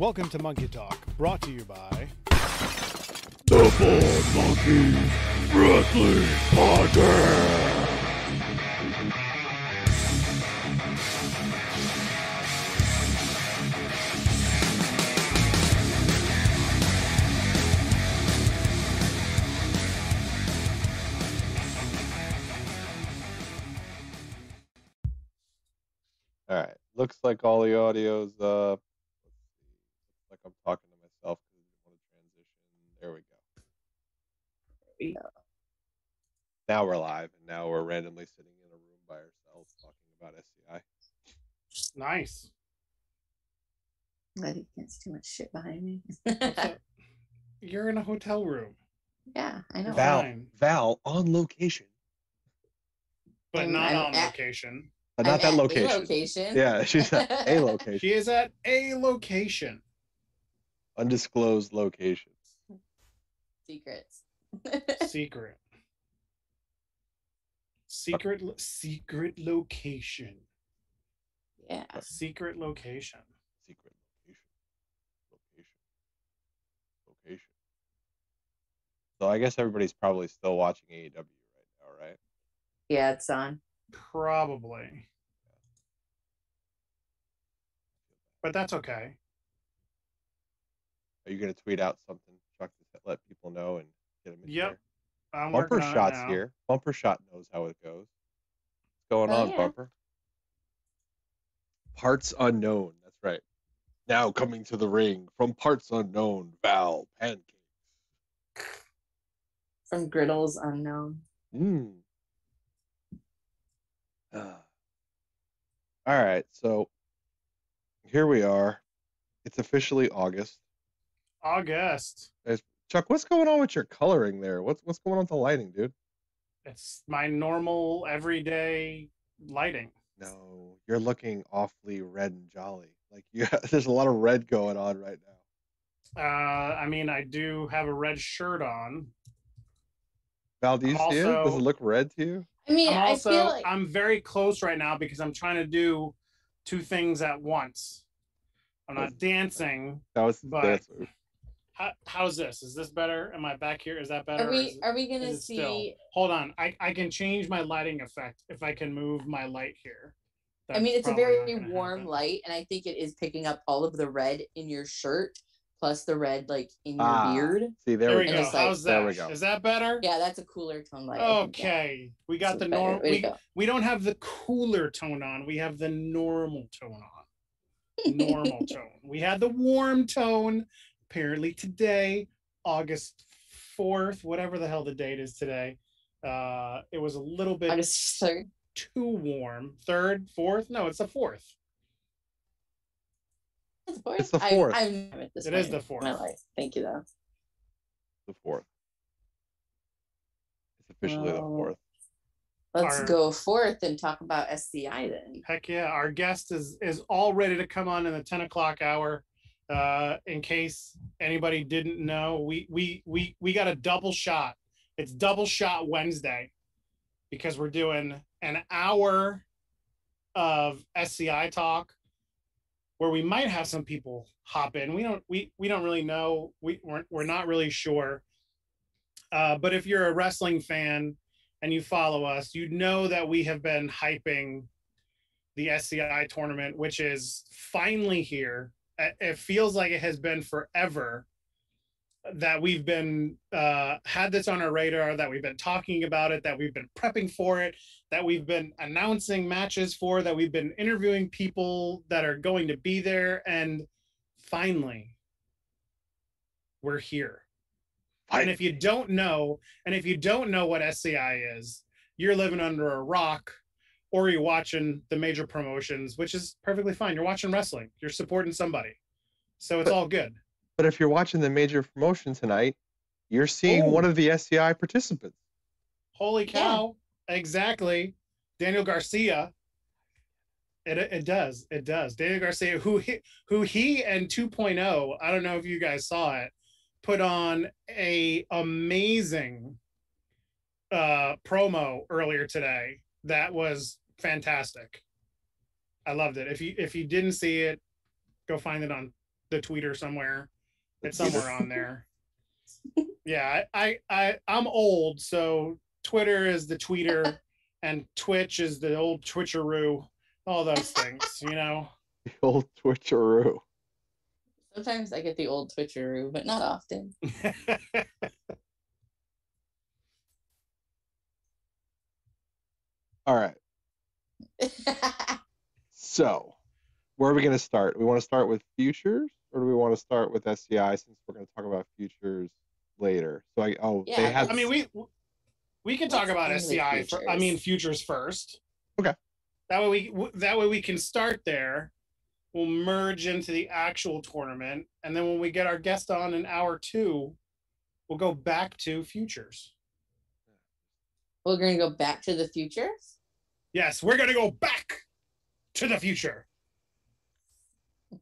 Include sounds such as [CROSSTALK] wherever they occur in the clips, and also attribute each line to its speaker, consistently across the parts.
Speaker 1: Welcome to Monkey Talk, brought to you by
Speaker 2: The Four Monkeys Wrestling Podcast.
Speaker 3: All right. Looks like all the audio's uh let's see. Looks like I'm talking to myself because I didn't want to transition. There we go.
Speaker 4: Yeah.
Speaker 3: Now we're live and now we're randomly sitting in a room by ourselves talking about SCI.
Speaker 1: Nice.
Speaker 4: I think that's too much shit behind me. [LAUGHS]
Speaker 1: You're in a hotel room,
Speaker 4: yeah, I know.
Speaker 3: Val
Speaker 1: Fine.
Speaker 3: Val on location.
Speaker 1: but
Speaker 4: I'm-
Speaker 1: not
Speaker 4: I'm
Speaker 1: on
Speaker 4: at-
Speaker 1: location.
Speaker 3: But not
Speaker 4: I'm
Speaker 3: that
Speaker 4: at a
Speaker 3: location.
Speaker 4: location.
Speaker 3: Yeah, she's at a [LAUGHS] location.
Speaker 1: She is at a location.
Speaker 3: Undisclosed location.
Speaker 4: Secrets.
Speaker 1: Secret. Secret secret location.
Speaker 4: yeah.
Speaker 1: Secret location.
Speaker 3: Secret location. Location. Location. So I guess everybody's probably still watching AEW right now, right?
Speaker 4: Yeah, it's on.
Speaker 1: Probably. But that's okay.
Speaker 3: Are you gonna tweet out something, Chuck, to let people know and get them in
Speaker 1: Yep.
Speaker 3: there?
Speaker 1: I'm
Speaker 3: Bumper
Speaker 1: working on it
Speaker 3: shots here. Bumper shot knows how it goes. What's going
Speaker 4: Oh,
Speaker 3: on,
Speaker 4: yeah.
Speaker 3: Bumper? Parts unknown. That's right. Now coming to the ring from parts unknown, Val Pancakes.
Speaker 4: From Griddles Unknown.
Speaker 3: Mm. Ah. all right, so here we are. It's officially August.
Speaker 1: August.
Speaker 3: Chuck, what's going on with your coloring there? What's what's going on with the lighting, dude?
Speaker 1: It's my normal everyday lighting.
Speaker 3: No, you're looking awfully red and jolly. Like you, [LAUGHS] there's a lot of red going on right now.
Speaker 1: Uh, I mean, I do have a red shirt on.
Speaker 3: Val, do you
Speaker 1: I'm
Speaker 3: see it? Does it look red to you?
Speaker 4: I mean,
Speaker 1: I'm
Speaker 4: I
Speaker 1: also
Speaker 4: feel like
Speaker 1: I'm very close right now because I'm trying to do two things at once. I'm not dancing.
Speaker 3: That was
Speaker 1: But-
Speaker 3: that's
Speaker 1: How, how's this? Is this better? Am I back here? Is that better?
Speaker 4: are we
Speaker 1: is it-
Speaker 4: are we gonna
Speaker 1: is it still-
Speaker 4: see
Speaker 1: Hold on. I, I can change my lighting effect if I can move my light here.
Speaker 4: I mean it's a very warm
Speaker 1: happen.
Speaker 4: light and I think it is picking up all of the red in your shirt plus the red like in your
Speaker 3: Ah,
Speaker 4: beard.
Speaker 3: See, there,
Speaker 1: There
Speaker 3: we
Speaker 1: we go.
Speaker 4: it's like-
Speaker 1: How's
Speaker 3: There
Speaker 1: that?
Speaker 3: we go.
Speaker 1: Is that better?
Speaker 4: Yeah, that's a cooler tone light. I think, yeah.
Speaker 1: Okay. We got
Speaker 4: So
Speaker 1: the normal. We,
Speaker 4: go.
Speaker 1: we don't have the cooler tone on. We have the normal tone on. [LAUGHS] Normal tone. We had the warm tone. Apparently today, August 4th, whatever the hell the date is today, uh, it was a little bit
Speaker 4: August third.
Speaker 1: too warm. Third, fourth? No, it's the fourth.
Speaker 4: It's the fourth.
Speaker 3: It's the
Speaker 4: I-
Speaker 3: fourth.
Speaker 4: I'm at this
Speaker 1: It is the fourth.
Speaker 4: My life. Thank you though.
Speaker 3: the fourth. It's officially the fourth.
Speaker 4: Let's
Speaker 1: Our-
Speaker 4: go forth and talk about SCI then.
Speaker 1: Heck yeah. Our guest is is all ready to come on in the 10 o'clock hour. Uh, in case anybody didn't know, we we we we got a double shot. It's double shot Wednesday because we're doing an hour of SCI talk where we might have some people hop in. We don't we we don't really know. We we're, we're not really sure. Uh, but if you're a wrestling fan and you follow us, you know that we have been hyping the SCI tournament, which is finally here. It feels like it has been forever that we've been uh, had this on our radar, that we've been talking about it, that we've been prepping for it, that we've been announcing matches for, that we've been interviewing people that are going to be there, and finally, we're here. And if you don't know, and if you don't know what SCI is, you're living under a rock or you're watching the major promotions, which is perfectly fine. You're watching wrestling, you're supporting somebody. So it's
Speaker 3: But-
Speaker 1: all good.
Speaker 3: But if you're watching the major promotion tonight, you're seeing one
Speaker 1: Oh.
Speaker 3: of the SCI participants.
Speaker 1: Holy
Speaker 4: Yeah.
Speaker 1: cow. Exactly. Daniel Garcia. It, it does. It does. Daniel Garcia, who he, who he and 2.0, I don't know if you guys saw it, put on a amazing uh promo earlier today that was fantastic. I loved it. If you if you didn't see it, go find it on the tweeter somewhere. It's somewhere on there. [LAUGHS] Yeah, I, I I I'm old, so Twitter is the tweeter, [LAUGHS] and Twitch is the old Twitcheroo. All those things, you know.
Speaker 3: The [LAUGHS] old Twitcheroo.
Speaker 4: Sometimes I get the old Twitcheroo, but not often.
Speaker 3: All right. So, where are we going to start? We want to start with futures, or do we want to start with SCI since we're going to talk about futures later? So I oh they have
Speaker 1: I mean, we we can talk about
Speaker 4: end with
Speaker 1: SCI. fir- I mean, futures first.
Speaker 3: Okay.
Speaker 1: That way we that way we can start there. We'll merge into the actual tournament, and then when we get our guest on in hour two, we'll go back to futures.
Speaker 4: We're gonna go back to the future.
Speaker 1: Yes, we're gonna go back to the future.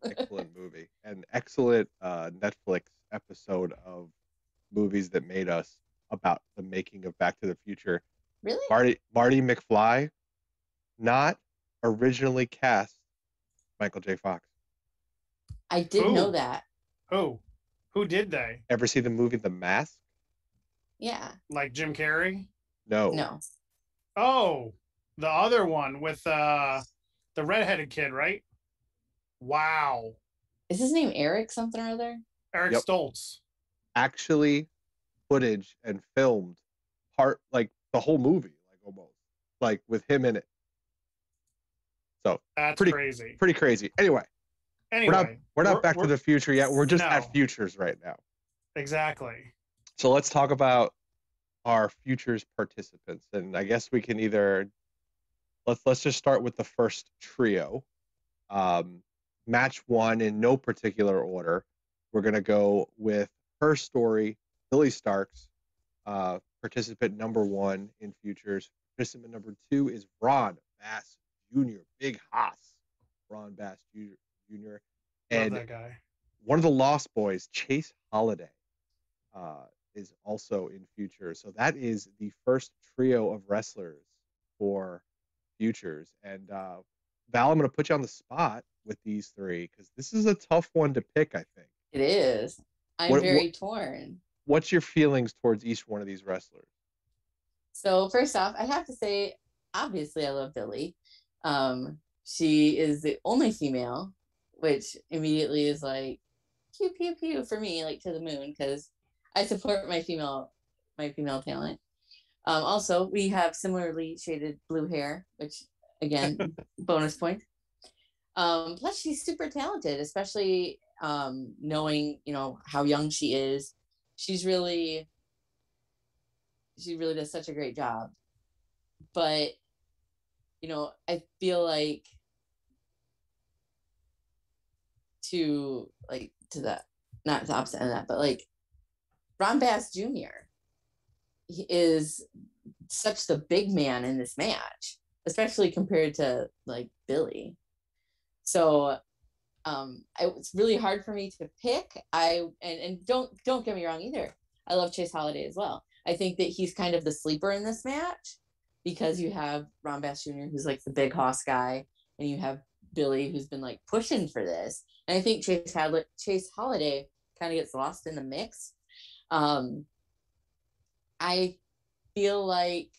Speaker 3: excellent movie and excellent uh, Netflix episode of movies that made us about the making of Back to the Future.
Speaker 4: Really?
Speaker 3: Marty Marty McFly, not originally cast Michael J. Fox.
Speaker 4: I did know that.
Speaker 1: Who? Who did they?
Speaker 3: Ever see the movie The Mask?
Speaker 4: Yeah.
Speaker 1: Like Jim Carrey?
Speaker 3: No.
Speaker 4: No.
Speaker 1: Oh, the other one with uh the redheaded kid, right? Wow.
Speaker 4: Is his name Eric something or other?
Speaker 1: Eric
Speaker 3: Yep.
Speaker 1: Stoltz.
Speaker 3: Actually, footage and filmed part like the whole movie, like almost like with him in it. So
Speaker 1: That's
Speaker 3: Pretty-
Speaker 1: crazy.
Speaker 3: pretty crazy. Anyway,
Speaker 1: Anyway,
Speaker 3: we're not we're not Back
Speaker 1: we're-
Speaker 3: to the Future yet. We're just
Speaker 1: No.
Speaker 3: at futures right now.
Speaker 1: exactly.
Speaker 3: So let's talk about our futures participants, and I guess we can either let's let's just start with the first trio. Um, match one in no particular order. We're gonna go with her story, Billie Starkz, uh, participant number one in futures. Participant number two is Ron Bass Jr. Big Haas, Ron Bass Jr. Jr.
Speaker 1: Love
Speaker 3: And
Speaker 1: that guy.
Speaker 3: one of the Lost Boys, Chase Holiday, uh, is also in Future. So that is the first trio of wrestlers for Futures. And uh, Val, I'm going to put you on the spot with these three because this is a tough one to pick. I think.
Speaker 4: It is. I'm
Speaker 3: What-
Speaker 4: very torn.
Speaker 3: What's your feelings towards each one of these wrestlers?
Speaker 4: So first off, I have to say, obviously, I love Billie. Um, she is the only female, which immediately is like pew pew pew for me, like to the moon, because I support my female my female talent. Um, also, we have similarly shaded blue hair, which again, [LAUGHS] bonus point. Um, plus, she's super talented, especially um, knowing you know how young she is. She's really she really does such a great job. But you know, I feel like to like to the not the opposite end of that, but like Ron Bass Jr. is such the big man in this match, especially compared to like Billie. So um I, it's really hard for me to pick. I and, and don't don't get me wrong either. I love Chase Holiday as well. I think that he's kind of the sleeper in this match because you have Ron Bass Jr., who's like the big hoss guy, and you have Billie, who's been like pushing for this. And I think Chase Hadley, Chase Holiday kind of gets lost in the mix. Um, I feel like,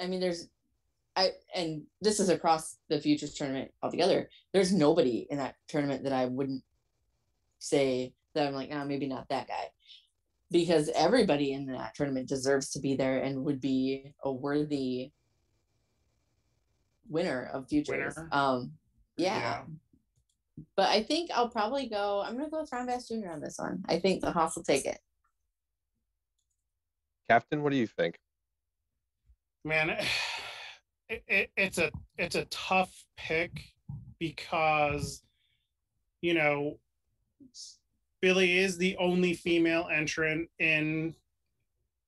Speaker 4: I mean, there's, I and this is across the futures tournament altogether. There's nobody in that tournament that I wouldn't say that I'm like, ah, maybe not that guy because everybody in that tournament deserves to be there and would be a worthy winner of futures.
Speaker 1: Winner.
Speaker 4: Um, yeah.
Speaker 1: Yeah.
Speaker 4: But I think I'll probably go. I'm gonna go with Ron Bass Jr. on this one. I think the Hoss will take it.
Speaker 3: Captain, what do you think?
Speaker 1: man [SIGHS] it, it, it's a it's a tough pick because you know billie is the only female entrant in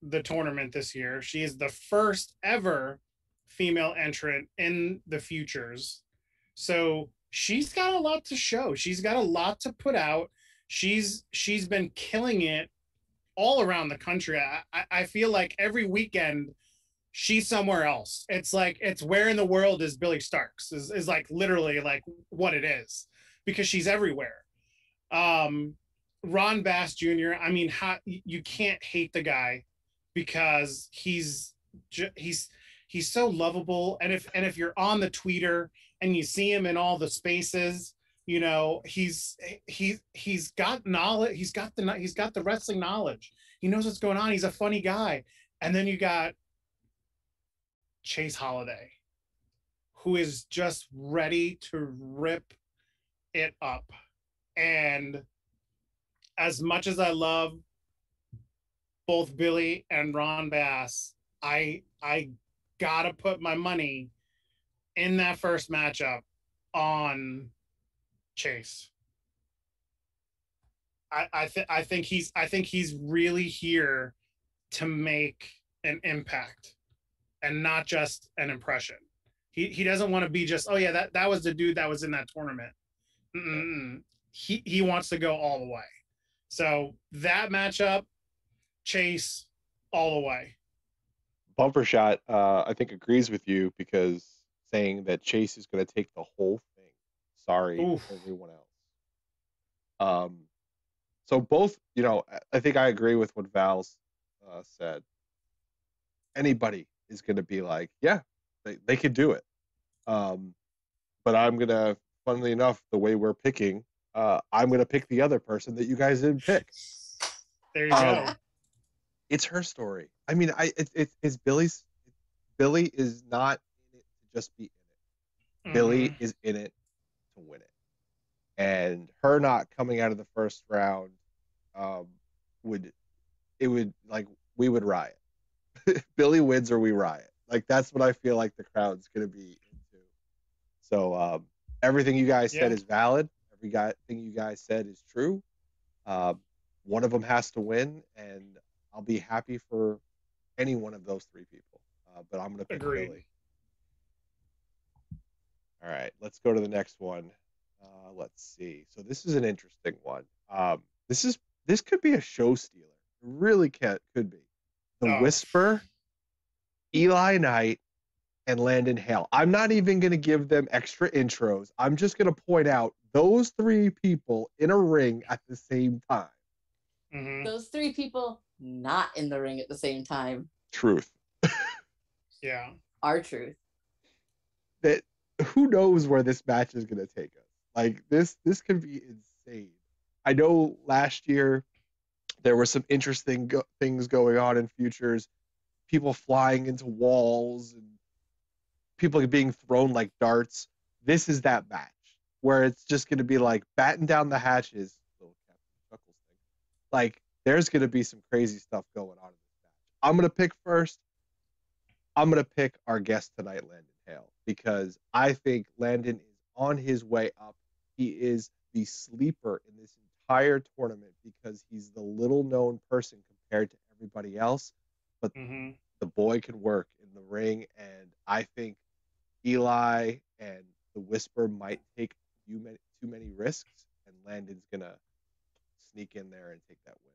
Speaker 1: the tournament this year. She is the first ever female entrant in the futures. So she's got a lot to show. She's got a lot to put out. She's she's been killing it all around the country i, I- feel like every weekend she's somewhere else. It's like it's where in the world is Billie Starkz is, is like literally like what it is. because she's everywhere. Um, Ron Bass Jr. I mean, how you can't hate the guy because he's he's he's so lovable, and if and if you're on the tweeter and you see him in all the spaces, you know he's he he's got knowledge. He's got the he's got the wrestling knowledge. He knows what's going on. He's a funny guy, and then you got Chase Holiday, who is just ready to rip it up. And as much as I love both Billie and Ron Bass, I I gotta put my money in that first matchup on Chase. I I, th- I think he's I think he's really here to make an impact and not just an impression. He he doesn't want to be just oh yeah that that was the dude that was in that tournament. Mm-mm. He he wants to go all the way. So that matchup, Chase, all the way.
Speaker 3: Bumper shot, uh, I think agrees with you because saying that Chase is going to take the whole. Sorry, Oof. everyone else. Um, so both, you know, I think I agree with what Val's uh, said. Anybody is going to be like, yeah, they, they could do it. Um, but I'm going to, funnily enough, the way we're picking, uh, I'm going to pick the other person that you guys didn't pick.
Speaker 1: There you um, go.
Speaker 3: It's her story. I mean, I it, it, it's Billie's. Billie is not in it to just be in it. Mm-hmm. Billie is in it to win it, and her not coming out of the first round um, would it would like we would riot. [LAUGHS] Billie wins or we riot. Like that's what I feel like the crowd's gonna be into. So um, everything you guys yeah. said is valid. Everything you guys said is true. Uh, one of them has to win, and I'll be happy for any one of those three people. Uh, but I'm gonna pick Agreed. Billie. All right, let's go to the next one. Uh, let's see. So this is an interesting one. Um, this is this could be a show stealer. It really can could be. The oh. Whisper, Eli Knight, and Landon Hale. I'm not even going to give them extra intros. I'm just going to point out those three people in a ring at the same time.
Speaker 4: Mm-hmm. Those three people not in the ring at the same time.
Speaker 3: Truth. [LAUGHS]
Speaker 1: yeah.
Speaker 4: Our truth.
Speaker 3: That who knows where this match is going to take us. Like this this could be insane. I know last year there were some interesting go- things going on in futures, people flying into walls and people being thrown like darts. This is that match where it's just going to be like batten down the hatches. Like there's going to be some crazy stuff going on in this match. I'm going to pick first. I'm going to pick our guest tonight, Landon because I think Landon is on his way up. He is the sleeper in this entire tournament because he's the little known person compared to everybody else. But mm-hmm. the boy can work in the ring, and I think Eli and the Whisper might take too many, too many risks, and Landon's gonna sneak in there and take that win.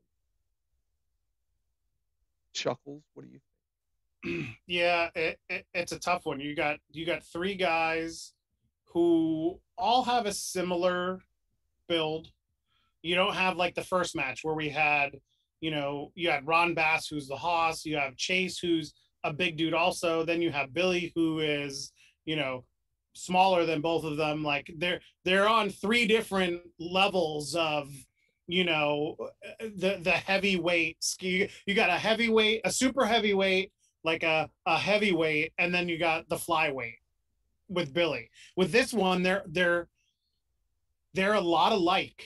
Speaker 3: Chuckles, what do you
Speaker 1: think? Yeah, it, it, it's a tough one. You got you got three guys who all have a similar build you don't have like the first match where we had, you know, you had Ron Bass, who's the Hoss, you have Chase, who's a big dude also. Then you have Billie, who is, you know, smaller than both of them. Like they're they're on three different levels of you know the the heavyweight you, you got a heavyweight a super heavyweight like a, a heavyweight and then you got the flyweight with billie with this one they're they're they're a lot alike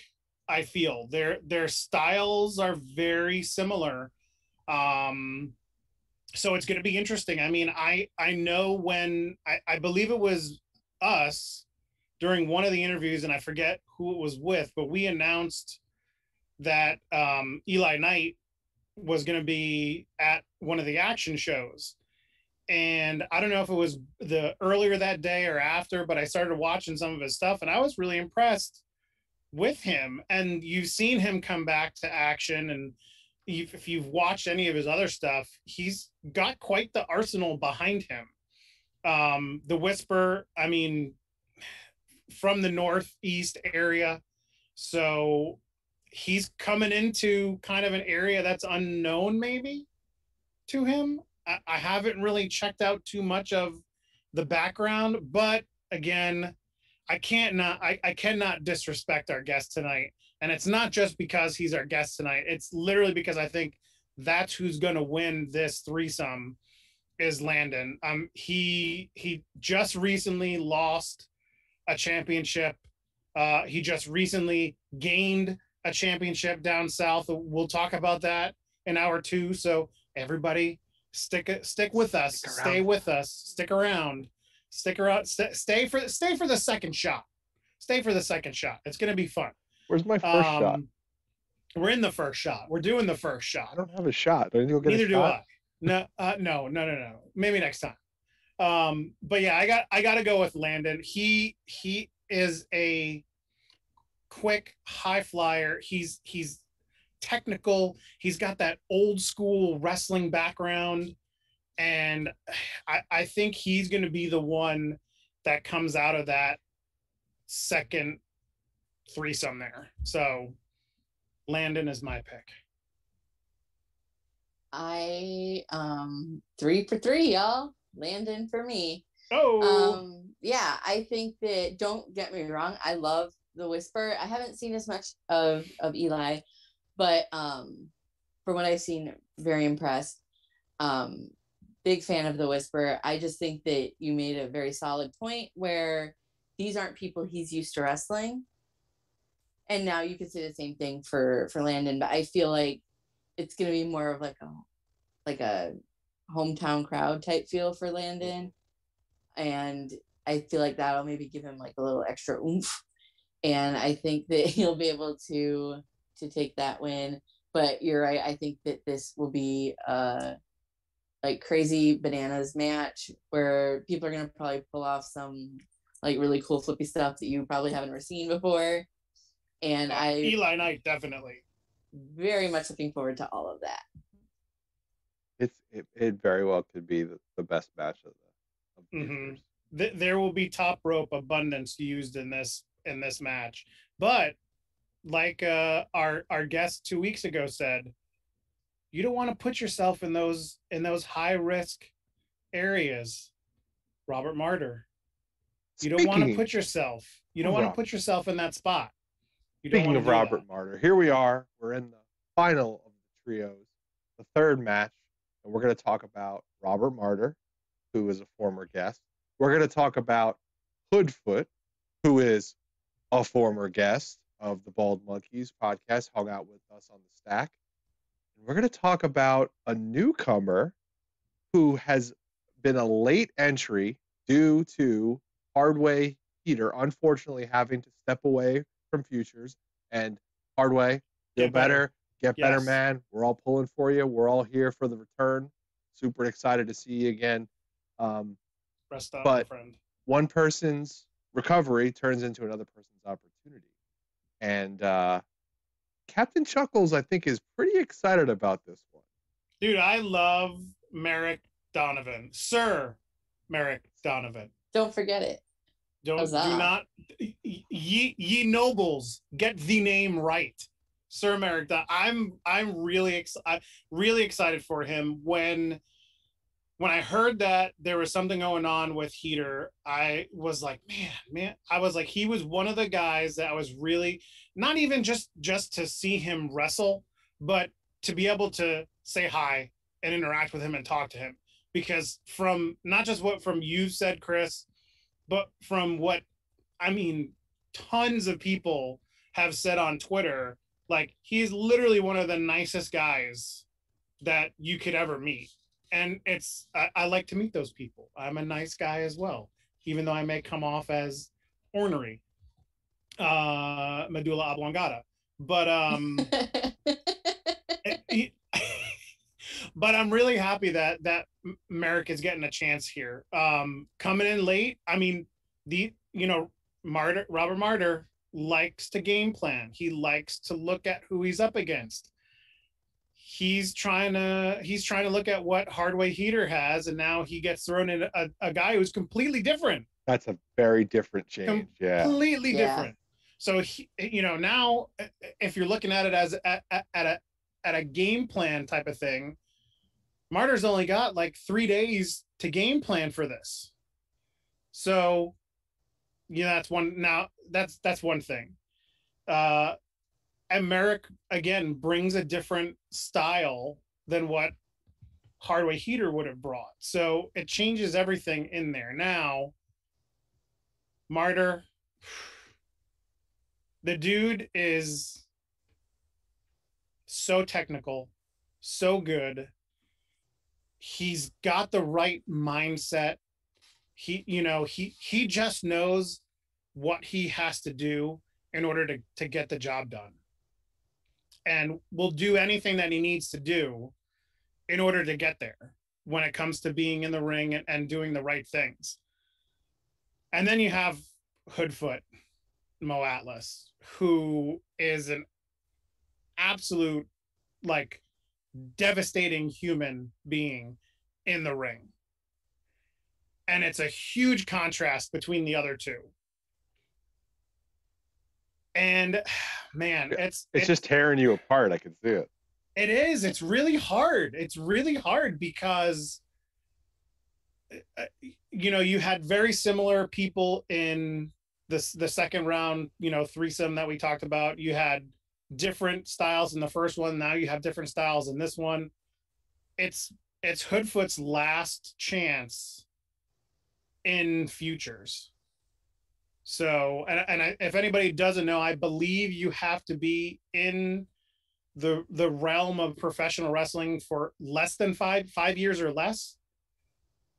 Speaker 1: I feel their their styles are very similar. Um, so it's going to be interesting. I mean, I I know when I, I believe it was us during one of the interviews, and I forget who it was with, but we announced that um, Eli Knight was going to be at one of the action shows. And I don't know if it was the earlier that day or after, but I started watching some of his stuff, and I was really impressed with him. And you've seen him come back to action and if you've watched any of his other stuff he's got quite the arsenal behind him. Um the whisper i mean [SIGHS] from the northeast area, so he's coming into kind of an area that's unknown, maybe to him. I, I haven't really checked out too much of the background, but again, I can't not I, I cannot disrespect our guest tonight. And it's not just because he's our guest tonight. It's literally because I think that's who's gonna win this threesome is Landon. Um he he just recently lost a championship. Uh he just recently gained a championship down south. We'll talk about that in hour two. So everybody stick stick with us.
Speaker 3: Stick
Speaker 1: Stay with us. Stick around. Stick around. St- stay for stay for the second shot. Stay for the second shot. It's gonna be fun.
Speaker 3: Where's my first shot?
Speaker 1: Um, We're in the first shot. We're doing the first shot.
Speaker 3: I don't have a shot. I need to go get
Speaker 1: Neither
Speaker 3: a
Speaker 1: do
Speaker 3: shot?
Speaker 1: I. No, uh, no, no, no, no. Maybe next time. Um, but yeah, I got I got to go with Landon. He he is a quick high flyer. He's he's technical. He's got that old school wrestling background, and I I think he's going to be the one that comes out of that second threesome there. So Landon is my pick.
Speaker 4: I um three for three, y'all. Landon for me.
Speaker 1: Oh.
Speaker 4: Um, yeah, I think that don't get me wrong, I love the whisper. I haven't seen as much of of Eli, but um from what I've seen, very impressed. Um, big fan of the whisper. I just think that you made a very solid point where these aren't people he's used to wrestling. And now you could say the same thing for for Landon, but I feel like it's gonna be more of like a like a hometown crowd type feel for Landon. And I feel like that'll maybe give him like a little extra oomph. And I think that [LAUGHS] he'll be able to to take that win. But you're right. I think that this will be uh like crazy bananas match where people are gonna probably pull off some like really cool flippy stuff that you probably haven't ever seen before. And I
Speaker 1: Eli Knight, definitely.
Speaker 4: very much looking forward to all of that.
Speaker 3: It's it, it very well could be the, the best match of the of the
Speaker 1: Mhm. Th- there will be top rope abundance used in this in this match, but like uh, our our guest two weeks ago said, you don't want to put yourself in those in those high risk areas. Robert Martyr, you don't want to put yourself. You don't want to put yourself in that spot. You
Speaker 3: Speaking of
Speaker 1: do that.
Speaker 3: Robert Martyr, here we are. We're in the final of the trios, the third match, and we're going to talk about Robert Martyr, who is a former guest. We're going to talk about Hoodfoot, who is a former guest of the Bald Monkeys podcast, hung out with us on the stack. And we're going to talk about a newcomer who has been a late entry due to Hardway Heater unfortunately having to step away from futures and Hardway, feel
Speaker 1: Get better.
Speaker 3: get better, man. We're all pulling for you. We're all here for the return. Super excited to see you again. Um,
Speaker 1: Rest up,
Speaker 3: but-
Speaker 1: friend.
Speaker 3: one person's recovery turns into another person's opportunity. And uh, Captain Chuckles, I think, is pretty excited about this one.
Speaker 1: Dude, I love Merrick Donovan, Sir Merrick Donovan.
Speaker 4: Don't forget it.
Speaker 1: Don't do not ye ye nobles get the name right, Sir Merrick. Don- I'm I'm really ex- really excited for him when when I heard that there was something going on with Heater. I was like, man, man. I was like, he was one of the guys that I was really not even just just to see him wrestle, but to be able to say hi and interact with him and talk to him because from not just what from you said chris but from what i mean tons of people have said on twitter like he's literally one of the nicest guys that you could ever meet and it's I, I like to meet those people i'm a nice guy as well even though i may come off as ornery uh medulla oblongata but um [LAUGHS] he- [LAUGHS] but I'm really happy that that Merrick is getting a chance here. Um, coming in late, I mean, the you know, Martyr Robert Martyr likes to game plan. He likes to look at who he's up against. He's trying to he's trying to look at what Hardway Heater has, and now he gets thrown in a, a guy who's completely different
Speaker 3: That's a very different change. Yeah.
Speaker 1: completely
Speaker 4: Yeah.
Speaker 1: different. So he, you know now, uh, if you're looking at it as at, at, at a at a game plan type of thing, Martyr's only got like three days to game plan for this. So, you know, that's one. Now that's that's one thing. Uh, and Merrick again brings a different style than what Hardway Heater would have brought. So it changes everything in there now. Martyr. The dude is so technical, so good. He's got the right mindset. He, you know, he he just knows what he has to do in order to to get the job done. And will do anything that he needs to do in order to get there when it comes to being in the ring and, and doing the right things. And then you have Hoodfoot, Mo Atlas, who is an absolute, like, devastating human being in the ring. And it's a huge contrast between the other two. And [SIGHS] man, it's
Speaker 3: It's just tearing you apart. I can see it.
Speaker 1: it is. It's really hard. It's really hard because, uh, you know, you had very similar people in this the second round. You know, threesome that we talked about. You had different styles in the first one. Now you have different styles in this one. It's it's Hoodfoot's last chance in futures. So, and and I, if anybody doesn't know, I believe you have to be in the the realm of professional wrestling for less than five five years or less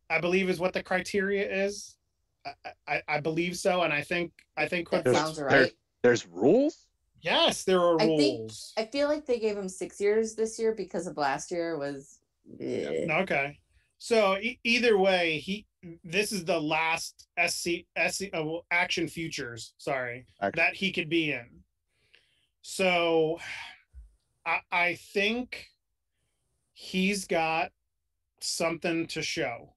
Speaker 1: i believe is what the criteria is i i, I believe so and i think i think
Speaker 4: That
Speaker 3: There's-
Speaker 4: sounds
Speaker 3: there-
Speaker 4: right.
Speaker 3: There's rules.
Speaker 1: yes there are
Speaker 4: I think- I feel like they gave him six years this year because of last year was. eh.
Speaker 1: okay so e- either way he this is the last sc sc uh, well, action futures sorry
Speaker 3: Action.
Speaker 1: that he could be in so i i think he's got something to show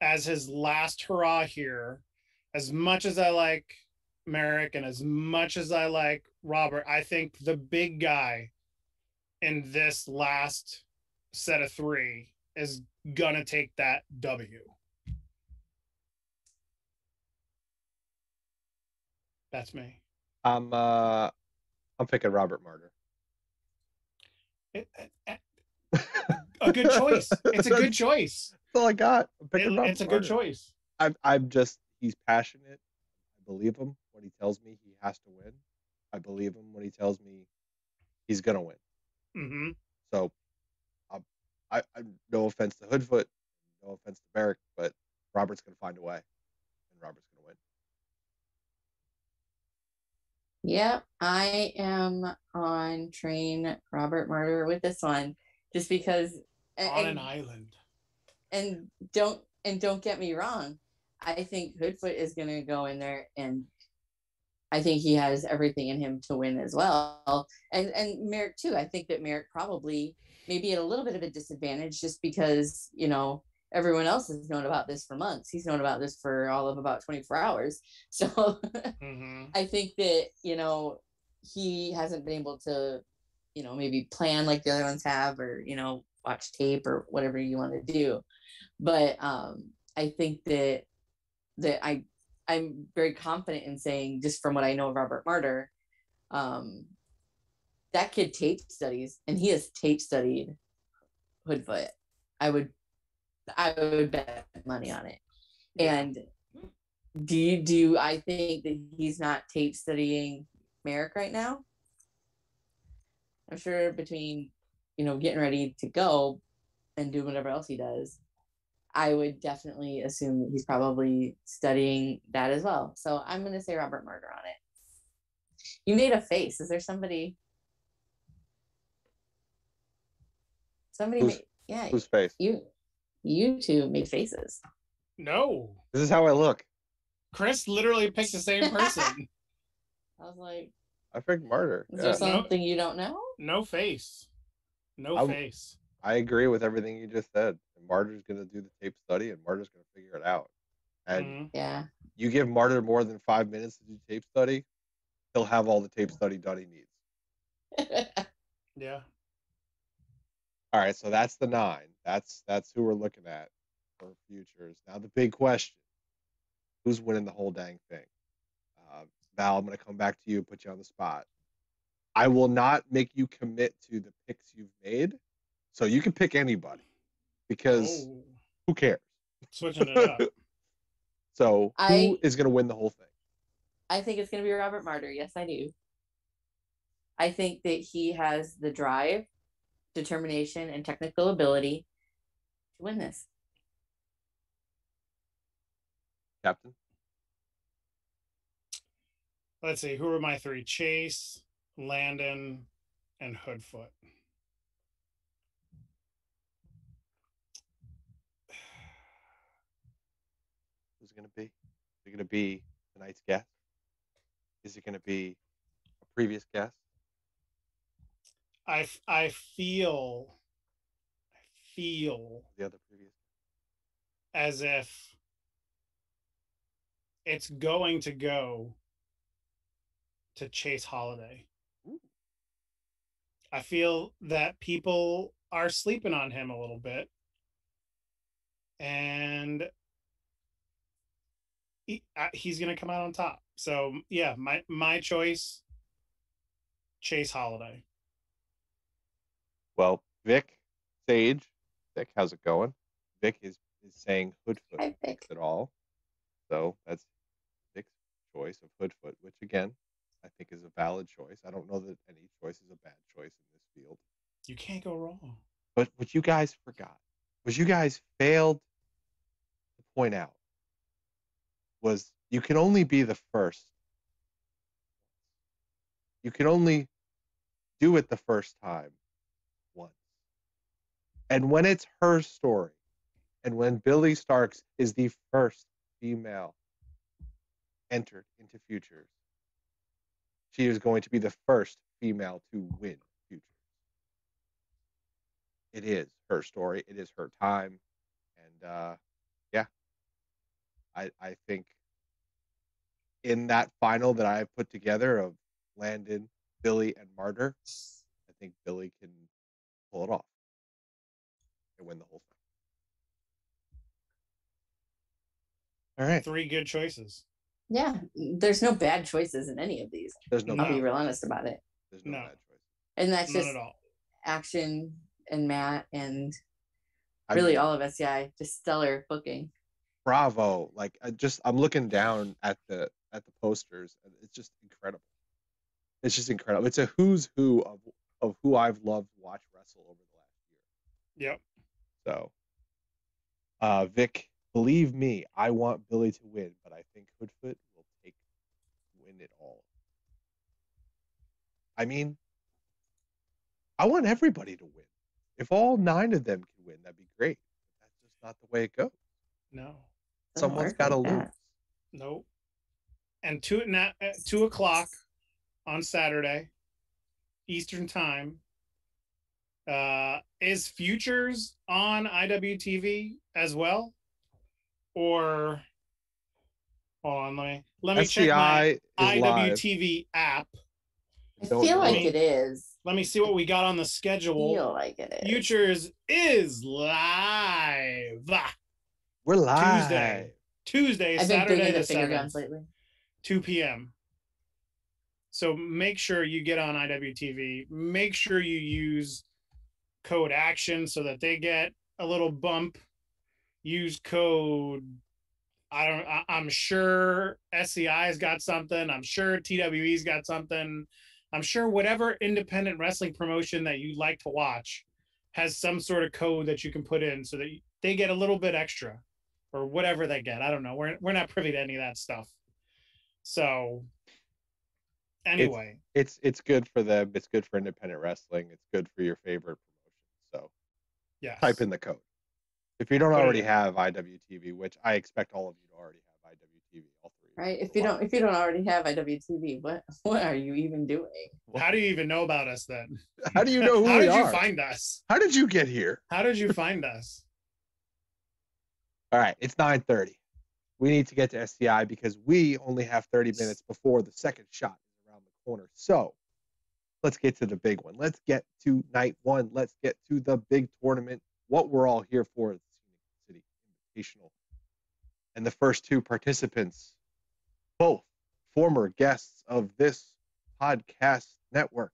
Speaker 1: as his last hurrah here as much as i like merrick and as much as i like robert i think the big guy in this last set of three is gonna take that W. That's me.
Speaker 3: I'm uh I'm picking Robert Martyr.
Speaker 1: It- it- it- a good choice. It's a good choice.
Speaker 3: That's all I got. I'm picking
Speaker 1: It-
Speaker 3: Robert
Speaker 1: it's a good choice.
Speaker 3: I'm I'm just he's passionate. I believe him when he tells me he has to win. I believe him when he tells me he's gonna win.
Speaker 1: Mm-hmm.
Speaker 3: So, um, I, I no offense to Hoodfoot, no offense to Merrick, but Robert's gonna find a way, and Robert's gonna win.
Speaker 4: Yep, I am on train Robert Martyr with this one, just because. and-
Speaker 1: On an island.
Speaker 4: and don't and don't get me wrong i think hoodfoot is going to go in there and i think he has everything in him to win as well and and merrick too i think that merrick probably maybe at a little bit of a disadvantage just because you know everyone else has known about this for months he's known about this for all of about 24 hours [LAUGHS] so
Speaker 1: hmm
Speaker 4: I think that, you know, he hasn't been able to, you know, maybe plan like the other ones have or, you know, watch tape or whatever you want to do. But um I think that that I I'm very confident in saying just from what I know of Robert Martyr, um that kid tape studies and he has tape studied Hoodfoot. I would I would bet money on it. And do you do I think that he's not tape studying Merrick right now? I'm sure between, you know, getting ready to go and doing whatever else he does, I would definitely assume that he's probably studying that as well. So I'm gonna say Robert Martyr on it. You made a face. Is there somebody? Somebody
Speaker 3: Who's-
Speaker 4: made yeah,
Speaker 3: Whose face?
Speaker 4: you you two made faces.
Speaker 1: No.
Speaker 3: This is how I look.
Speaker 1: Chris literally picked the same person. [LAUGHS]
Speaker 4: I was like,
Speaker 3: I picked Martyr.
Speaker 4: is
Speaker 3: Yeah.
Speaker 4: there something you don't know?
Speaker 1: no face. No
Speaker 3: I-
Speaker 1: face.
Speaker 3: I agree with everything you just said. And Martyr's gonna do the tape study, and Martyr's gonna figure it out. And
Speaker 1: Mhm.
Speaker 4: Yeah.
Speaker 3: you give Martyr more than five minutes to do tape study, he'll have all the tape study done he needs. [LAUGHS]
Speaker 1: Yeah.
Speaker 3: All right, so that's the nine. That's that's who we're looking at for futures. Now the big question: Who's winning the whole dang thing? Uh, Val, I'm going to come back to you, put you on the spot. I will not make you commit to the picks you've made, so you can pick anybody because
Speaker 1: Oh,
Speaker 3: who cares?
Speaker 1: switching it up. [LAUGHS]
Speaker 3: So who
Speaker 4: I-
Speaker 3: is going to win the whole thing?
Speaker 4: I think it's going to be Robert Martyr. Yes, I do. I think that he has the drive, determination, and technical ability to win this.
Speaker 3: Captain?
Speaker 1: Let's see. Who are my three? Chase, Landon, and Hoodfoot. [SIGHS]
Speaker 3: Who's it going to be? Is it going to be tonight's guest? Is it going to be a previous guest?
Speaker 1: I, I feel I feel
Speaker 3: The other previous?
Speaker 1: as if it's going to go to Chase Holiday.
Speaker 3: Ooh.
Speaker 1: I feel that people are sleeping on him a little bit. And he, uh, he's going to come out on top. So, yeah, my my choice Chase Holiday.
Speaker 3: Well, Vic, Sage, Vic, how's it going? Vic is, is saying Hoodfoot
Speaker 4: Hi,
Speaker 3: fix
Speaker 4: Vic.
Speaker 3: it all. So that's Vic's choice of Hoodfoot, which again, I think is a valid choice. I don't know that any choice is a bad choice in this field.
Speaker 1: You can't go wrong.
Speaker 3: But what you guys forgot was you guys failed to point out was you can only be the first. You can only do it the first time once. And when it's her story, and when Billie Starkz is the first female entered into Futures, she is going to be the first female to win Futures. It is her story. It is her time, and uh, yeah, I I think in that final that I have put together of Landon, Billie, and Martyr, I think Billie can pull it off and win the whole thing. All right.
Speaker 1: Three good choices.
Speaker 4: Yeah, there's no bad choices in any of these.
Speaker 3: There's no,
Speaker 1: No.
Speaker 4: I'll be real honest about it.
Speaker 3: there's no,
Speaker 1: No.
Speaker 3: bad choice.
Speaker 4: And that's
Speaker 1: Not
Speaker 4: just
Speaker 1: at all.
Speaker 4: action and Matt and
Speaker 3: I
Speaker 4: really
Speaker 3: mean,
Speaker 4: all of us. Yeah, just stellar booking.
Speaker 3: bravo! Like I just I'm looking down at the at the posters, and it's just incredible. It's just incredible. It's a who's who of of who I've loved watch wrestle over the last year.
Speaker 1: Yep.
Speaker 3: So, uh, Vic, believe me, I want Billie to win, but I think Hoodfoot will take win it all. I mean, I want everybody to win. If all nine of them can win, that'd be great. But that's just not the way it goes.
Speaker 1: No.
Speaker 3: Someone's got to lose.
Speaker 4: that.
Speaker 1: Nope. And two at at two o'clock on Saturday, Eastern time. Uh, is Futures on IWTV as well, or hold on? Let me let me check my
Speaker 3: SCI is live.
Speaker 1: IWTV app.
Speaker 4: I feel
Speaker 3: know.
Speaker 4: like it is.
Speaker 1: Let me see what we got on the
Speaker 4: I
Speaker 1: schedule.
Speaker 4: feel like it is.
Speaker 1: Futures is live
Speaker 3: We're live.
Speaker 1: Tuesday. Tuesday,
Speaker 4: I've
Speaker 1: Saturday
Speaker 4: into
Speaker 1: the
Speaker 4: finger
Speaker 1: seventh.
Speaker 4: guns lately.
Speaker 1: 2 p.m. So make sure you get on IWTV. Make sure you use code action so that they get a little bump. Use code. I don't. I, I'm sure SCI's got something. I'm sure TWE's got something. I'm sure whatever independent wrestling promotion that you like to watch has some sort of code that you can put in so that they get a little bit extra or whatever they get. I don't know. We're we're not privy to any of that stuff. So anyway,
Speaker 3: It's it's good for them. It's good for independent wrestling. It's good for your favorite
Speaker 1: yes.
Speaker 3: type in the code. If you don't
Speaker 1: Put
Speaker 3: already have IWTV, which I expect all of you to already have IWTV, all three.
Speaker 4: Right? If you don't if you don't already have IWTV, what [LAUGHS] what are you even doing?
Speaker 1: How do you even know about us then? [LAUGHS]
Speaker 3: How do you know [LAUGHS] who
Speaker 1: How
Speaker 3: we
Speaker 1: did you
Speaker 3: are?
Speaker 1: find us?
Speaker 3: How did you get here?
Speaker 1: How did you find us?
Speaker 3: All right, it's nine thirty. we need to get to SCI because we only have 30 minutes before the second shot is around the corner. So let's get to the big one. Let's get to night one. Let's get to the big tournament. What we're all here for the City Invitational. And the first two participants, both former guests of this podcast network,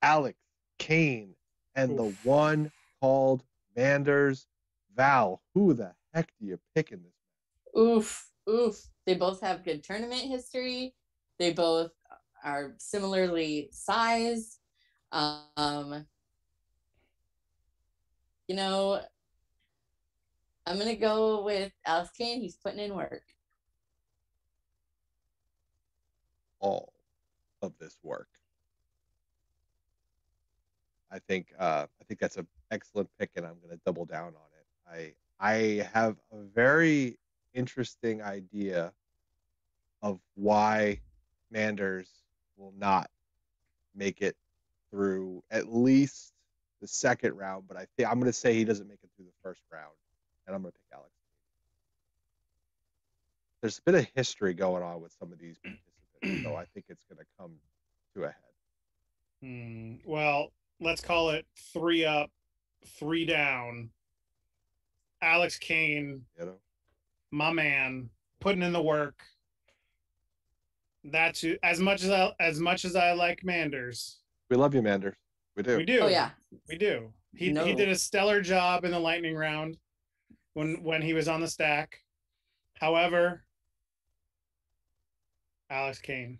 Speaker 3: Alex Kane and
Speaker 1: Oof.
Speaker 3: the one called Manders Val. Who the heck do you pick in this? One?
Speaker 4: Oof, oof. They both have good tournament history. They both are similarly sized. Um, you know, I'm gonna go with Alex Kane. He's putting in work.
Speaker 3: all of this work. I think uh, I think that's an excellent pick, and I'm to double down on it. I I have a very interesting idea of why Manders will not make it through at least the second round, but I think I'm going to say he doesn't make it through the first round, and I'm going to pick Alex. There's a bit of history going on with some of these participants, so I think it's going to come to a head.
Speaker 1: Hmm, well, let's call it three up, three down. Alex Kane,
Speaker 3: You know,
Speaker 1: my man, putting in the work. That's who- as much as I as much as I like Manders.
Speaker 3: we love you, Manders. We do.
Speaker 1: We do.
Speaker 4: Oh yeah,
Speaker 1: We do. He
Speaker 4: No.
Speaker 1: he did a stellar job in the lightning round when when he was on the stack. However, Alex Kane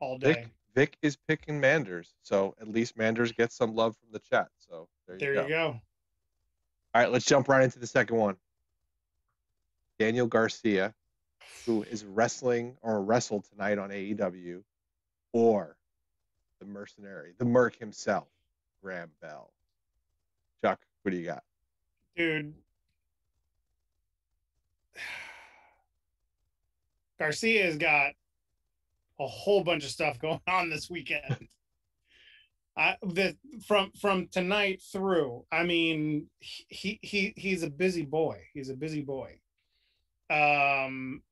Speaker 1: all day.
Speaker 3: Vic, Vic is picking Manders, so at least Manders gets some love from the chat. So there you
Speaker 1: there
Speaker 3: go.
Speaker 1: you go.
Speaker 3: All right, let's jump right into the second one. Daniel Garcia, who is wrestling or wrestled tonight on AEW, or the mercenary, the Merc himself, Graham Bell. Chuck, what do you got?
Speaker 1: Dude. [SIGHS] Garcia has got a whole bunch of stuff going [LAUGHS] on this weekend. I the from from tonight through. I mean, he he he's a busy boy. He's a busy boy. Um,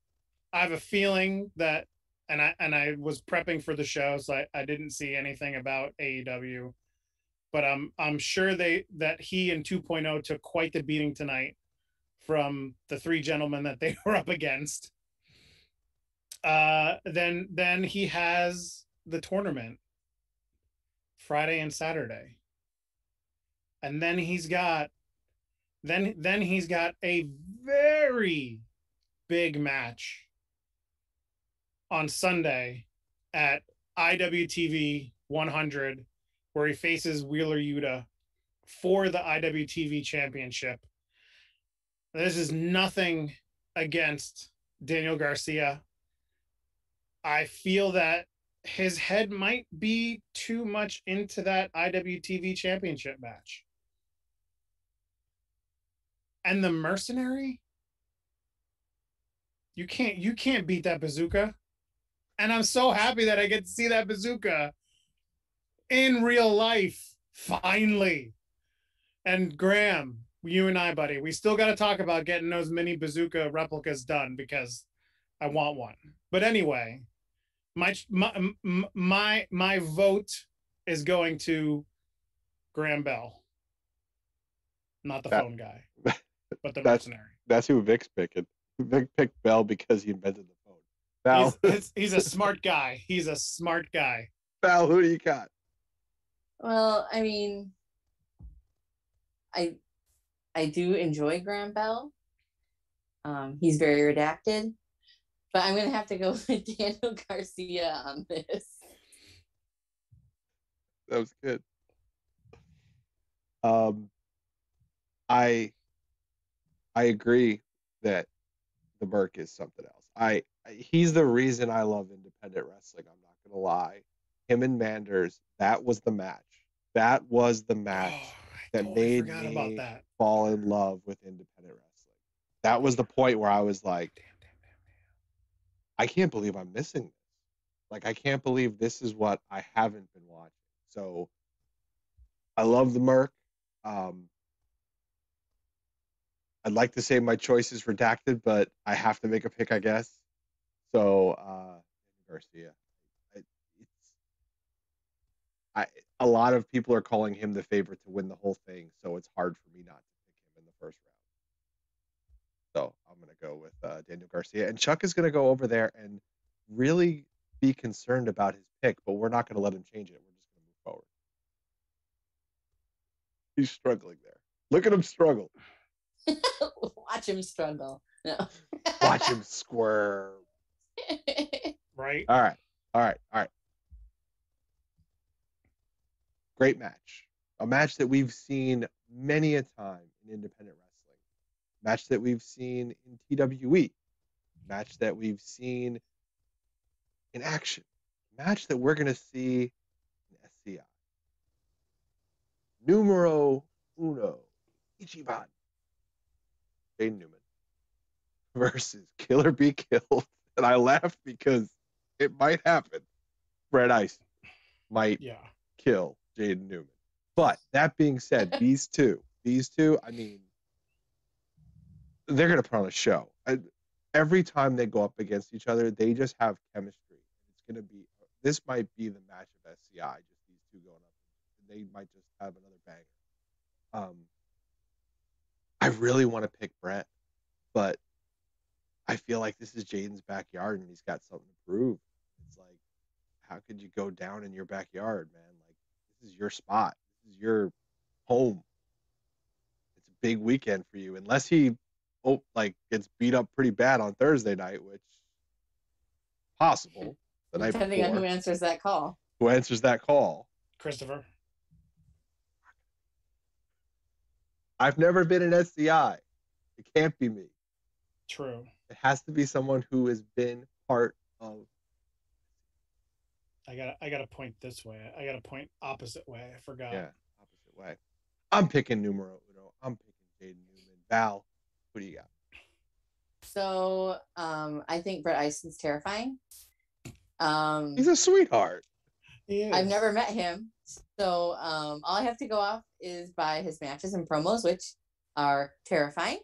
Speaker 1: I have a feeling that, and I and I was prepping for the show, so I, I didn't see anything about AEW, but I'm I'm sure they that he and 2.0 took quite the beating tonight from the three gentlemen that they [LAUGHS] were up against. Uh, then then he has the tournament Friday and Saturday. And then he's got then then he's got a very big match on Sunday at IWTV 100 where he faces Wheeler Yuta for the IWTV championship. This is nothing against Daniel Garcia. I feel that his head might be too much into that IWTV championship match. And the mercenary? You can't you can't beat that bazooka. And I'm so happy that I get to see that bazooka in real life finally. And Graham, you and I, buddy, we still got to talk about getting those mini bazooka replicas done because I want one. But anyway, my my my my vote is going to Graham Bell, not the
Speaker 3: That-
Speaker 1: phone guy, [LAUGHS] but the
Speaker 3: That's-
Speaker 1: mercenary.
Speaker 3: That's who Vic's picking. Vic picked Bell because he invented the. Val,
Speaker 1: He's, he's, he's a smart guy. He's a smart guy.
Speaker 3: Val, who do you got?
Speaker 4: Well, I mean, I I do enjoy Graham Bell. Um, he's very redacted, but I'm gonna have to go [LAUGHS] with Daniel Garcia on this.
Speaker 3: That was good. Um, I I agree that the Merc is something else. I I- he's the reason I love independent wrestling. I'm not gonna lie. Him and Manders, that was the match. That was the match
Speaker 1: Oh,
Speaker 3: that
Speaker 1: totally
Speaker 3: made me
Speaker 1: that.
Speaker 3: fall in love with independent wrestling. That was the point where I was like,
Speaker 1: Damn, damn, damn,
Speaker 3: I can't believe I'm missing this. Like I can't believe this is what I haven't been watching. So I love the Merc. Um, I'd like to say my choice is redacted, but I have to make a pick, I guess. So uh, Garcia. I, it's I a lot of people are calling him the favorite to win the whole thing, so it's hard for me not to pick him in the first round. So I'm gonna go with uh, Daniel Garcia, and Chuck is gonna go over there and really be concerned about his pick, but we're not gonna let him change it. We're just gonna move forward. He's struggling there. Look at him struggle. [LAUGHS]
Speaker 4: Watch him struggle. No.
Speaker 3: Watch [LAUGHS] him squirm. [LAUGHS]
Speaker 1: right?
Speaker 3: All right. All right. All right. Great match. A match that we've seen many a time in independent wrestling. Match that we've seen in TWE. Match that we've seen in action. Match that we're going to see in SCI. Numero uno. Ichiban. Jaden Newman versus Killer Be Killed. And I laugh because it might happen. Brett Ison might
Speaker 1: Yeah.
Speaker 3: kill Jaden Newman. But that being said, [LAUGHS] these two, these two, I mean, they're going to put on a show. I, every time they go up against each other, they just have chemistry. It's going to be, this might be the match of SCI, just these two going up. They might just have another banger. Um, I really want to pick Brett, but I feel like this is Jaden's backyard and he's got something to prove. It's like, how could you go down in your backyard, man? Like, this is your spot. This is your home. It's a big weekend for you, unless he, oh, like gets beat up pretty bad on Thursday night, which possible. The night
Speaker 4: Depending
Speaker 3: before.
Speaker 4: on who answers that call.
Speaker 3: who answers that call.
Speaker 1: Christopher.
Speaker 3: I've never been an SCI. It can't be me.
Speaker 1: True.
Speaker 3: It has to be someone who has been part of.
Speaker 1: I gotta I gotta point this way. I gotta point opposite way. I forgot.
Speaker 3: Yeah, opposite way. I'm picking numero uno. I'm picking Jaden Newman. Val, what do you got?
Speaker 4: So um, I think Brett Ison's terrifying. Um,
Speaker 3: He's a sweetheart.
Speaker 1: He
Speaker 4: I've never met him. So um, all I have to go off is by his matches and promos, which are terrifying.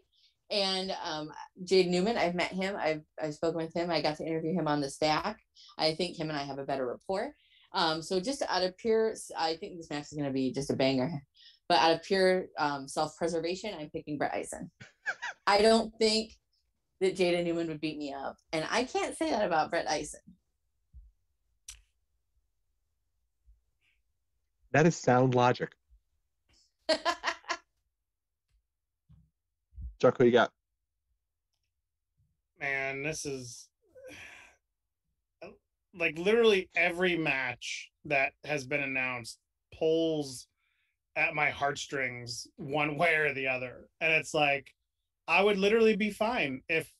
Speaker 4: And um, Jaden Newman, I've met him. I've, I've spoken with him. I got to interview him on the stack. I think him and I have a better rapport. Um, so just out of pure, I think this match is going to be just a banger. But out of pure um, self-preservation, I'm picking Brett Ison. I don't think that Jaden Newman would beat me up. And I can't say that about Brett Ison.
Speaker 3: That is sound logic. [LAUGHS] Chuck, who you got?
Speaker 1: man, this is like literally every match that has been announced pulls at my heartstrings one way or the other. And it's like I would literally be fine if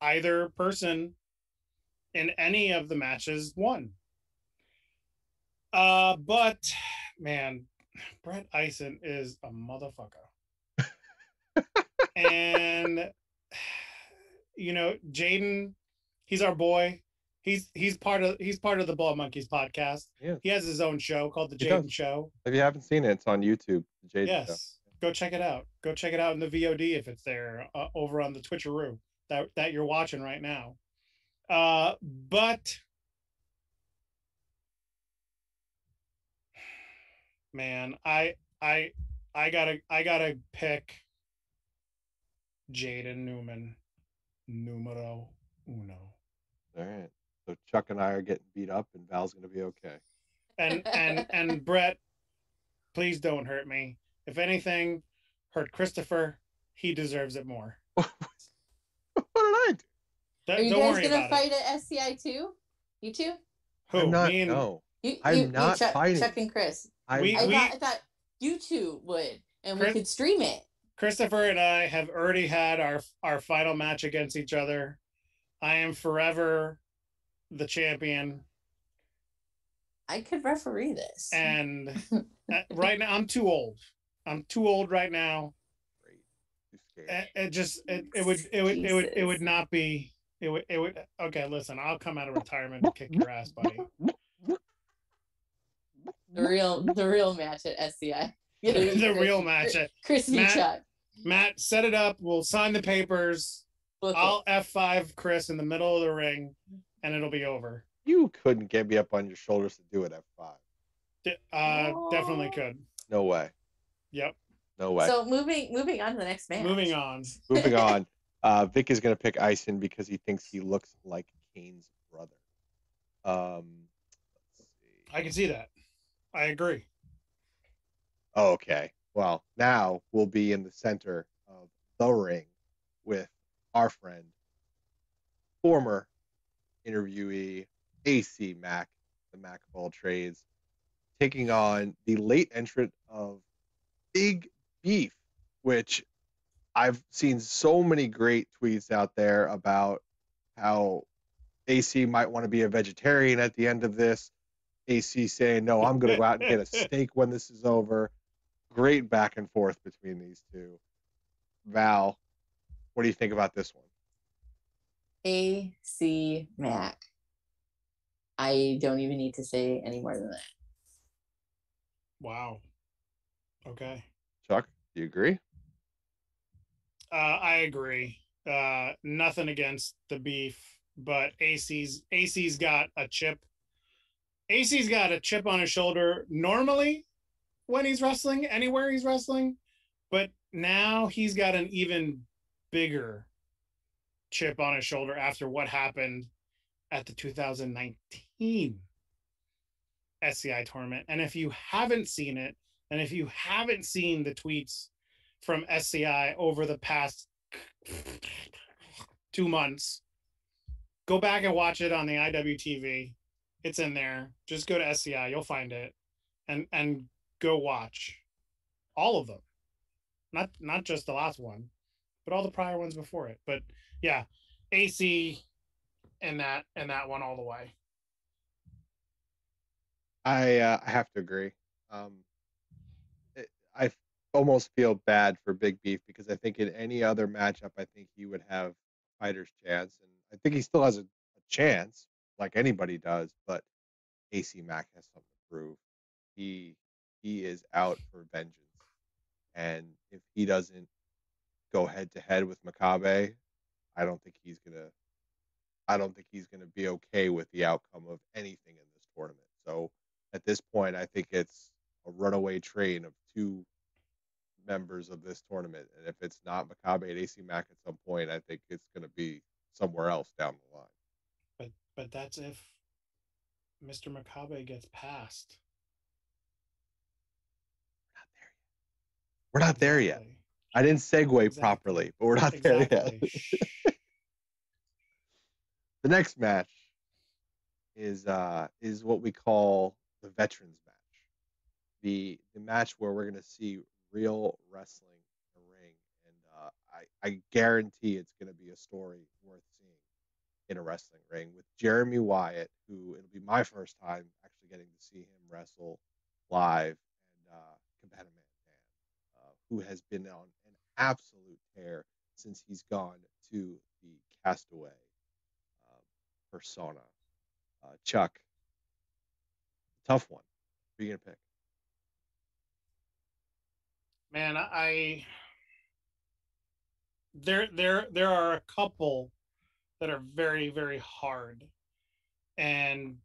Speaker 1: either person in any of the matches won. Uh but man, [SIGHS] Brett Ison is a motherfucker. And you know, Jaden, he's our boy. He's he's part of he's part of the Bald Monkeys podcast.
Speaker 3: Yeah.
Speaker 1: He has his own show called the Jaden. Show.
Speaker 3: If you haven't seen it, it's on YouTube. The Jaden
Speaker 1: yes.
Speaker 3: Show.
Speaker 1: Go check it out. Go check it out in the VOD if it's there uh, over on the Twitcheroo that that you're watching right now. Uh but [SIGHS] man, I I I gotta I gotta pick Jaden Newman, numero uno.
Speaker 3: All right. So Chuck and I are getting beat up, and Val's gonna be okay.
Speaker 1: And and [LAUGHS] and Brett, please don't hurt me. If anything, hurt Christopher. He deserves it more. [LAUGHS]
Speaker 3: what did I do?
Speaker 1: Don't,
Speaker 4: Are you
Speaker 1: don't
Speaker 4: guys gonna
Speaker 1: about
Speaker 4: fight at SCI too? You two?
Speaker 1: it. Who?
Speaker 3: I'm not.
Speaker 1: me and
Speaker 3: no,
Speaker 4: You,
Speaker 3: I'm
Speaker 4: you,
Speaker 3: not
Speaker 4: you Chuck,
Speaker 3: fighting.
Speaker 4: Chuck and Chris.
Speaker 3: I.
Speaker 1: We-
Speaker 4: I thought I thought you two would, and we could stream it.
Speaker 1: Christopher and I have already had our our final match against each other. I am forever the champion,
Speaker 4: I could referee this.
Speaker 1: and [LAUGHS] uh, right now I'm too old. I'm too old right now.
Speaker 3: Great.
Speaker 1: It, it just it, it would it would it would it would not be it would it would okay listen I'll come out of retirement to kick your ass buddy
Speaker 4: the real the real match at SCI. [LAUGHS]
Speaker 1: the real match at
Speaker 4: Chris v.
Speaker 1: Matt-
Speaker 4: Chuck.
Speaker 1: Matt, set it up. We'll sign the papers.
Speaker 4: Book.
Speaker 1: I'll F5 Chris in the middle of the ring, and it'll be over.
Speaker 3: You couldn't get me up on your shoulders to do it at five.
Speaker 1: D- Uh, definitely could.
Speaker 3: No way.
Speaker 1: Yep.
Speaker 3: No way.
Speaker 4: So moving moving on to the next match.
Speaker 1: Moving on.
Speaker 3: Moving [LAUGHS] on. Uh, Vic is going to pick Ison because he thinks he looks like Kane's brother. Um, let's see.
Speaker 1: I can see that. I agree.
Speaker 3: Oh, okay. Well, now we'll be in the center of the ring with our friend, former interviewee AC Mack, the Mac of all trades, taking on the late entrant of Big Beef, which I've seen so many great tweets out there about how AC might want to be a vegetarian at the end of this. AC saying, No, I'm going to go out and get a [LAUGHS] steak when this is over. Great back and forth between these two. Val, what do you think about this one?
Speaker 4: AC Mack. I don't even need to say any more than that.
Speaker 1: Wow. Okay.
Speaker 3: Chuck, do you agree?
Speaker 1: Uh, I agree. Uh, nothing against the beef, but AC's AC's got a chip. AC's got a chip on his shoulder normally when he's wrestling, anywhere he's wrestling, but now he's got an even bigger chip on his shoulder after what happened at the 2019 SCI tournament. And if you haven't seen it, and if you haven't seen the tweets from SCI over the past [LAUGHS] two months, go back and watch it on the IWTV. It's in there. Just go to SCI, you'll find it, and and go watch all of them. Not not just the last one, but all the prior ones before it. But yeah, AC and that and that one all the way.
Speaker 3: I uh, I have to agree. Um, it, I almost feel bad for Big Beef because I think in any other matchup, I think he would have fighter's chance, and I think he still has a, a chance, like anybody does. But AC Mack has something to prove. He he is out for vengeance, and if he doesn't go head to head with Makabe, I don't think he's gonna. I don't think he's gonna be okay with the outcome of anything in this tournament. So at this point, I think it's a runaway train of two members of this tournament. And if it's not Makabe and AC Mack at some point, I think it's to be somewhere else down the line.
Speaker 1: But but that's if Mr. Makabe gets passed.
Speaker 3: We're not there yet. I didn't segue
Speaker 1: Exactly.
Speaker 3: properly, but we're not there yet. [LAUGHS] The next match is uh is what we call the veterans match the the match where we're going to see real wrestling in the ring and uh i i guarantee it's going to be a story worth seeing in a wrestling ring with jeremy wyatt who it'll be my first time actually getting to see him wrestle live and uh cabana man Dan, uh, who has been on an absolute tear since he's gone to the castaway um, persona. Uh, Chuck, tough one. Who are you gonna pick?
Speaker 1: Man, I there there there are a couple that are very very hard. And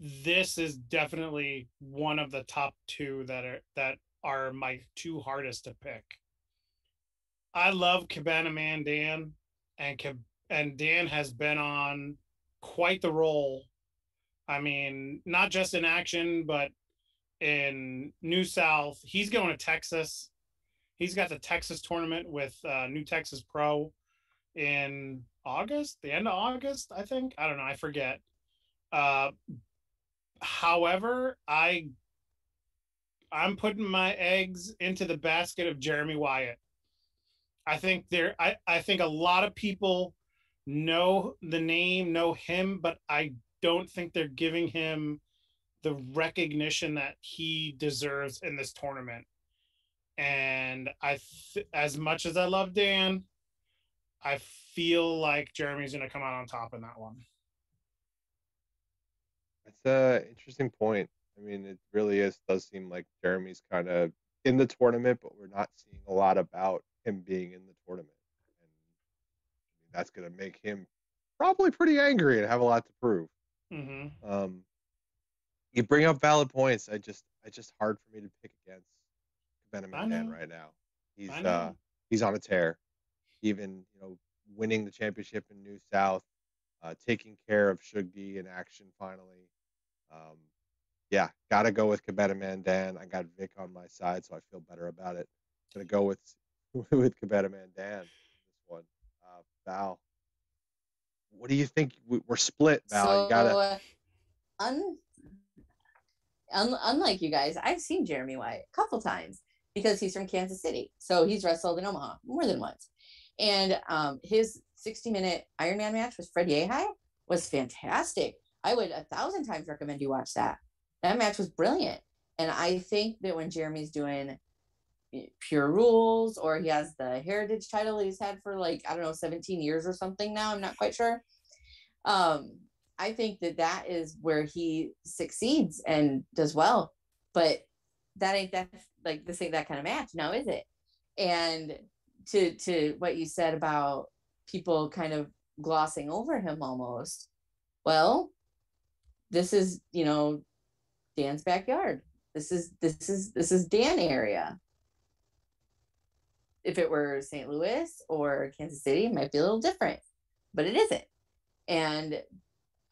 Speaker 1: this is definitely one of the top 2 that are that are my two hardest to pick. I love Cabana Man Dan and and Dan has been on quite the roll. I mean, not just in action, but in New South. He's going to Texas. He's got the Texas tournament with uh, New Texas Pro in August, the end of August, I think. I don't know. I forget. Uh, however, I I'm putting my eggs into the basket of Jeremy Wyatt. I think there. I I think a lot of people know the name, know him, but I don't think they're giving him the recognition that he deserves in this tournament. And I, th- as much as I love Dan, I feel like Jeremy's going to come out on top in that one.
Speaker 3: That's a interesting point. I mean, it really is does seem like Jeremy's kind of in the tournament, but we're not seeing a lot about him being in the tournament, and that's going to make him probably pretty angry and have a lot to prove.
Speaker 1: hmm
Speaker 3: Um, you bring up valid points. I just, I just hard for me to pick against Venom
Speaker 1: I
Speaker 3: and Dan right now. He's uh, he's on a tear. Even you know, winning the championship in New South, uh, taking care of Shugdi in action finally. Um, yeah, gotta go with Cabana Man Dan. I got Vic on my side, so I feel better about it. Gonna go with [LAUGHS] with Cabana Man Dan. This one, uh, Val. What do you think? We- We're split, Val.
Speaker 4: so,
Speaker 3: you gotta.
Speaker 4: uh, un, un, unlike you guys, I've seen Jeremy Wyatt a couple times because he's from Kansas City. So he's wrestled in Omaha more than once. And um, his 60 minute Ironman match with Fred Yehi was fantastic. I would a thousand times recommend you watch that. That match was brilliant. And I think that when Jeremy's doing eh, pure rules or he has the heritage title he's had for like, I don't know, 17 years or something now, I'm not quite sure. Um, I think that that is where he succeeds and does well. But that ain't that like this ain't that kind of match now, is it? And to to what you said about people kind of glossing over him almost. Well, this is you know Dan's backyard. This is this is this is Dan area. If it were St. Louis or Kansas City, it might be a little different, but it isn't. And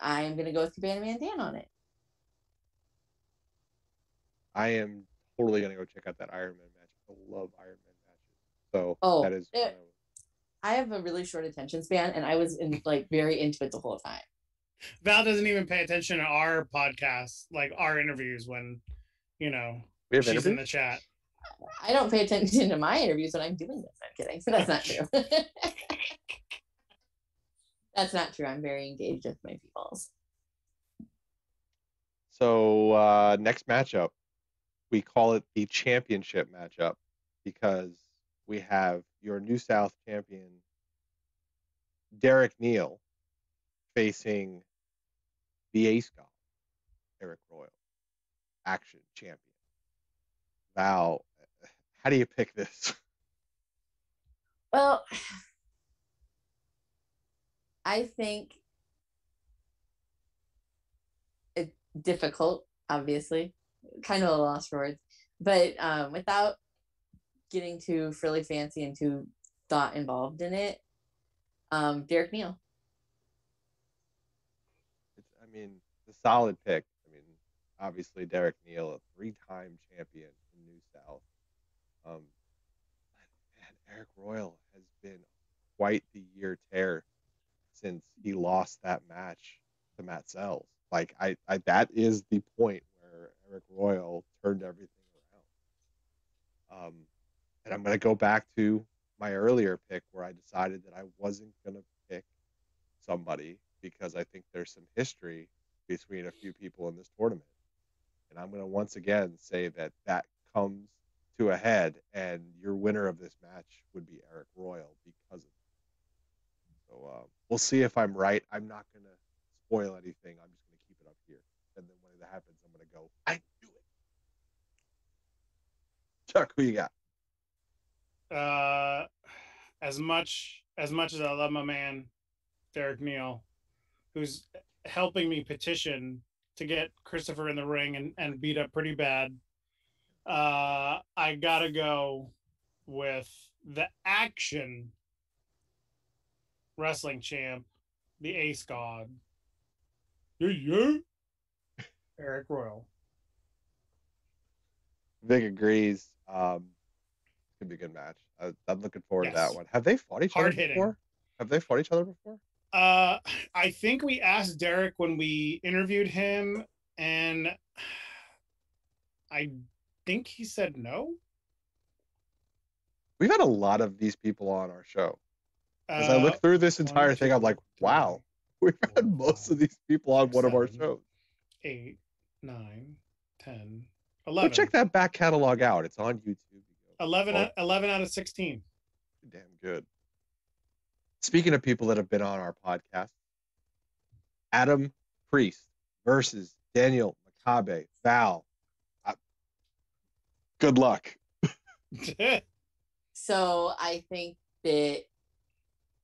Speaker 4: I'm gonna go with Cabana Man Dan on it.
Speaker 3: I am totally gonna go check out that Iron Man match. I love Iron Man matches. So
Speaker 4: Oh,
Speaker 3: that is.
Speaker 4: it-
Speaker 3: one I would-
Speaker 4: I have a really short attention span, and I was in like very into it the whole time.
Speaker 1: Val doesn't even pay attention to our podcast, like our interviews when, you know,
Speaker 3: we have
Speaker 1: she's in the chat.
Speaker 4: I don't pay attention to my interviews when I'm doing this. I'm kidding. So [LAUGHS] that's not true. [LAUGHS] That's not true. I'm very engaged with my peoples.
Speaker 3: So uh, next matchup, we call it the championship matchup because we have your New South champion Derek Neal facing Ace God, Eric Royal, action champion. Val, how do you pick this?
Speaker 4: Well, I think it's difficult, obviously, kind of a lost for words, but um, without getting too frilly fancy and too thought involved in it, um, Derek Neal.
Speaker 3: I mean, the solid pick. I mean, obviously Derek Neal, a three-time champion in New South. Um, man, Eric Royal has been quite the year tear since he lost that match to Matt Sells. Like, I, I that is the point where Eric Royal turned everything around. Um, and I'm gonna go back to my earlier pick where I decided that I wasn't gonna pick somebody because I think there's some history between a few people in this tournament. And I'm going to once again say that that comes to a head, and your winner of this match would be Eric Royal because of it. So uh, we'll see if I'm right. I'm not going to spoil anything. I'm just going to keep it up here. And then when it happens, I'm going to go, I knew it. Chuck, who you got?
Speaker 1: Uh, as much as much as I love my man, Derek Neal, who's helping me petition to get Christopher in the ring and, and beat up pretty bad. Uh, I gotta go with the action wrestling champ, the Ace God. Yeah, yeah. Eric Royal.
Speaker 3: Vic agrees. Um, it's going to be a good match. I, I'm looking forward to that one. Have they fought each other
Speaker 1: Hard-hitting.
Speaker 3: before? Have they fought each other before?
Speaker 1: Uh, I think we asked Derek when we interviewed him, and I think he said no.
Speaker 3: We've had a lot of these people on our show. As I
Speaker 1: Uh,
Speaker 3: look through this
Speaker 1: one,
Speaker 3: entire thing, I'm like, wow, we've had most of these people on one of our shows.
Speaker 1: eight, nine, 10,
Speaker 3: Go check that back catalog out. It's on YouTube.
Speaker 1: 11,
Speaker 3: Oh.
Speaker 1: 11 out of 16.
Speaker 3: Damn good. Speaking of people that have been on our podcast, Adam Priest versus Daniel Makabe. Val, I, good luck. [LAUGHS]
Speaker 4: So I think that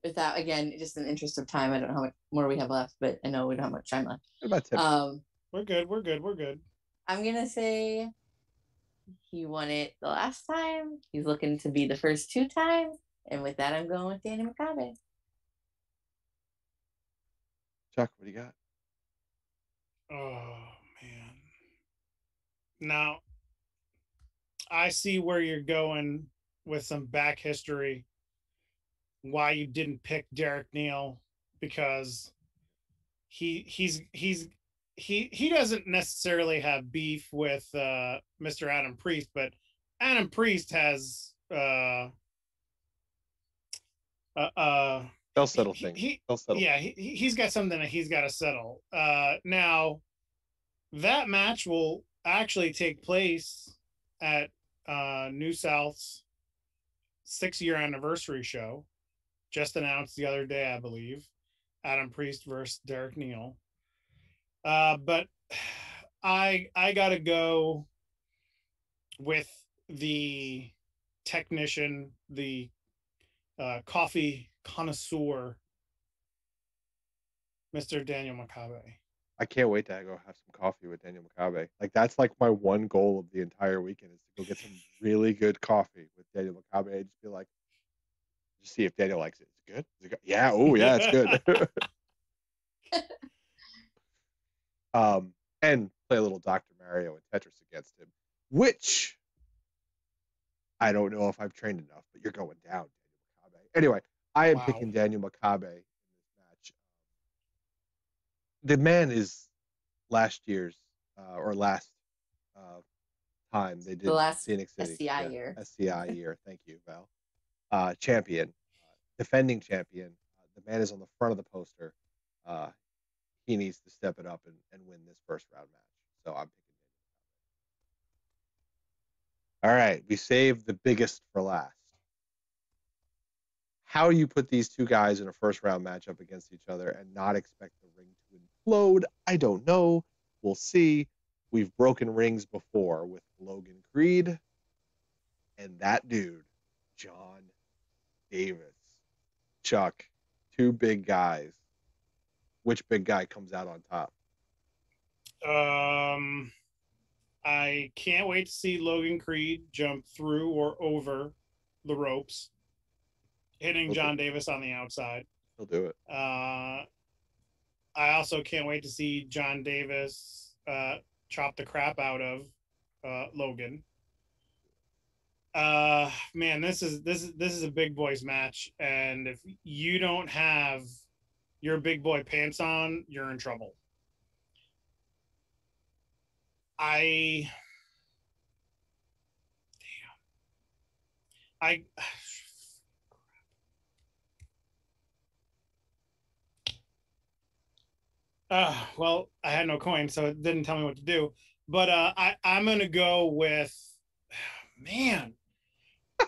Speaker 4: without again, just in the interest of time, I don't know how much more we have left, but I know we don't have much time left.
Speaker 3: What about Tim?
Speaker 4: Um,
Speaker 1: We're good. We're good. We're good.
Speaker 4: I'm gonna say he won it the last time. He's looking to be the first two times, and with that, I'm going with Danny Makabe.
Speaker 3: Chuck, what do you got?
Speaker 1: Oh man. Now I see where you're going with some back history. Why you didn't pick Derek Neal because he he's he's he he doesn't necessarily have beef with uh Mr. Adam Priest, but Adam Priest has uh uh, uh
Speaker 3: They'll settle
Speaker 1: he-
Speaker 3: things.
Speaker 1: he-
Speaker 3: They'll settle.
Speaker 1: yeah, he, he- he's got something that he's got to settle. Uh, now, that match will actually take place at uh, New South's six year anniversary show, just announced the other day, I believe. Adam Priest versus Derek Neal. Uh, but I I gotta go with the technician, the uh, coffee connoisseur, Mr. Daniel Makabe.
Speaker 3: I can't wait to go have some coffee with Daniel Makabe. Like that's like my one goal of the entire weekend is to go get some [LAUGHS] really good coffee with Daniel Makabe and just be like, just see if Daniel likes it. Is it good? Is it good? Yeah. Oh yeah, it's good. [LAUGHS] um, and play a little Dr. Mario and Tetris against him, which I don't know if I've trained enough, but you're going down, Daniel Makabe. Anyway, I am
Speaker 1: Wow.
Speaker 3: picking Daniel Makabe in this match. The man is last year's uh, or last uh, time they did the
Speaker 4: last
Speaker 3: Scenic City
Speaker 4: SCI year.
Speaker 3: SCI [LAUGHS] year. Thank you, Val. Uh, champion, uh, defending champion. Uh, the man is on the front of the poster. Uh, he needs to step it up and, and win this first round match. So I'm picking Daniel. All right, we saved the biggest for last. How you put these two guys in a first round matchup against each other and not expect the ring to implode, I don't know. We'll see. We've broken rings before with Logan Creed and that dude, John Davis. Chuck, two big guys. Which big guy comes out on top?
Speaker 1: Um, I can't wait to see Logan Creed jump through or over the ropes, hitting. John Davis on the outside.
Speaker 3: He'll do it.
Speaker 1: Uh, I also can't wait to see John Davis uh, chop the crap out of uh, Logan. Uh, man, this is this is this is a big boys match, and if you don't have your big boy pants on, you're in trouble. I damn. I Uh, well, I had no coin, so it didn't tell me what to do. But uh, I, I'm gonna go with, [SIGHS] man. [LAUGHS]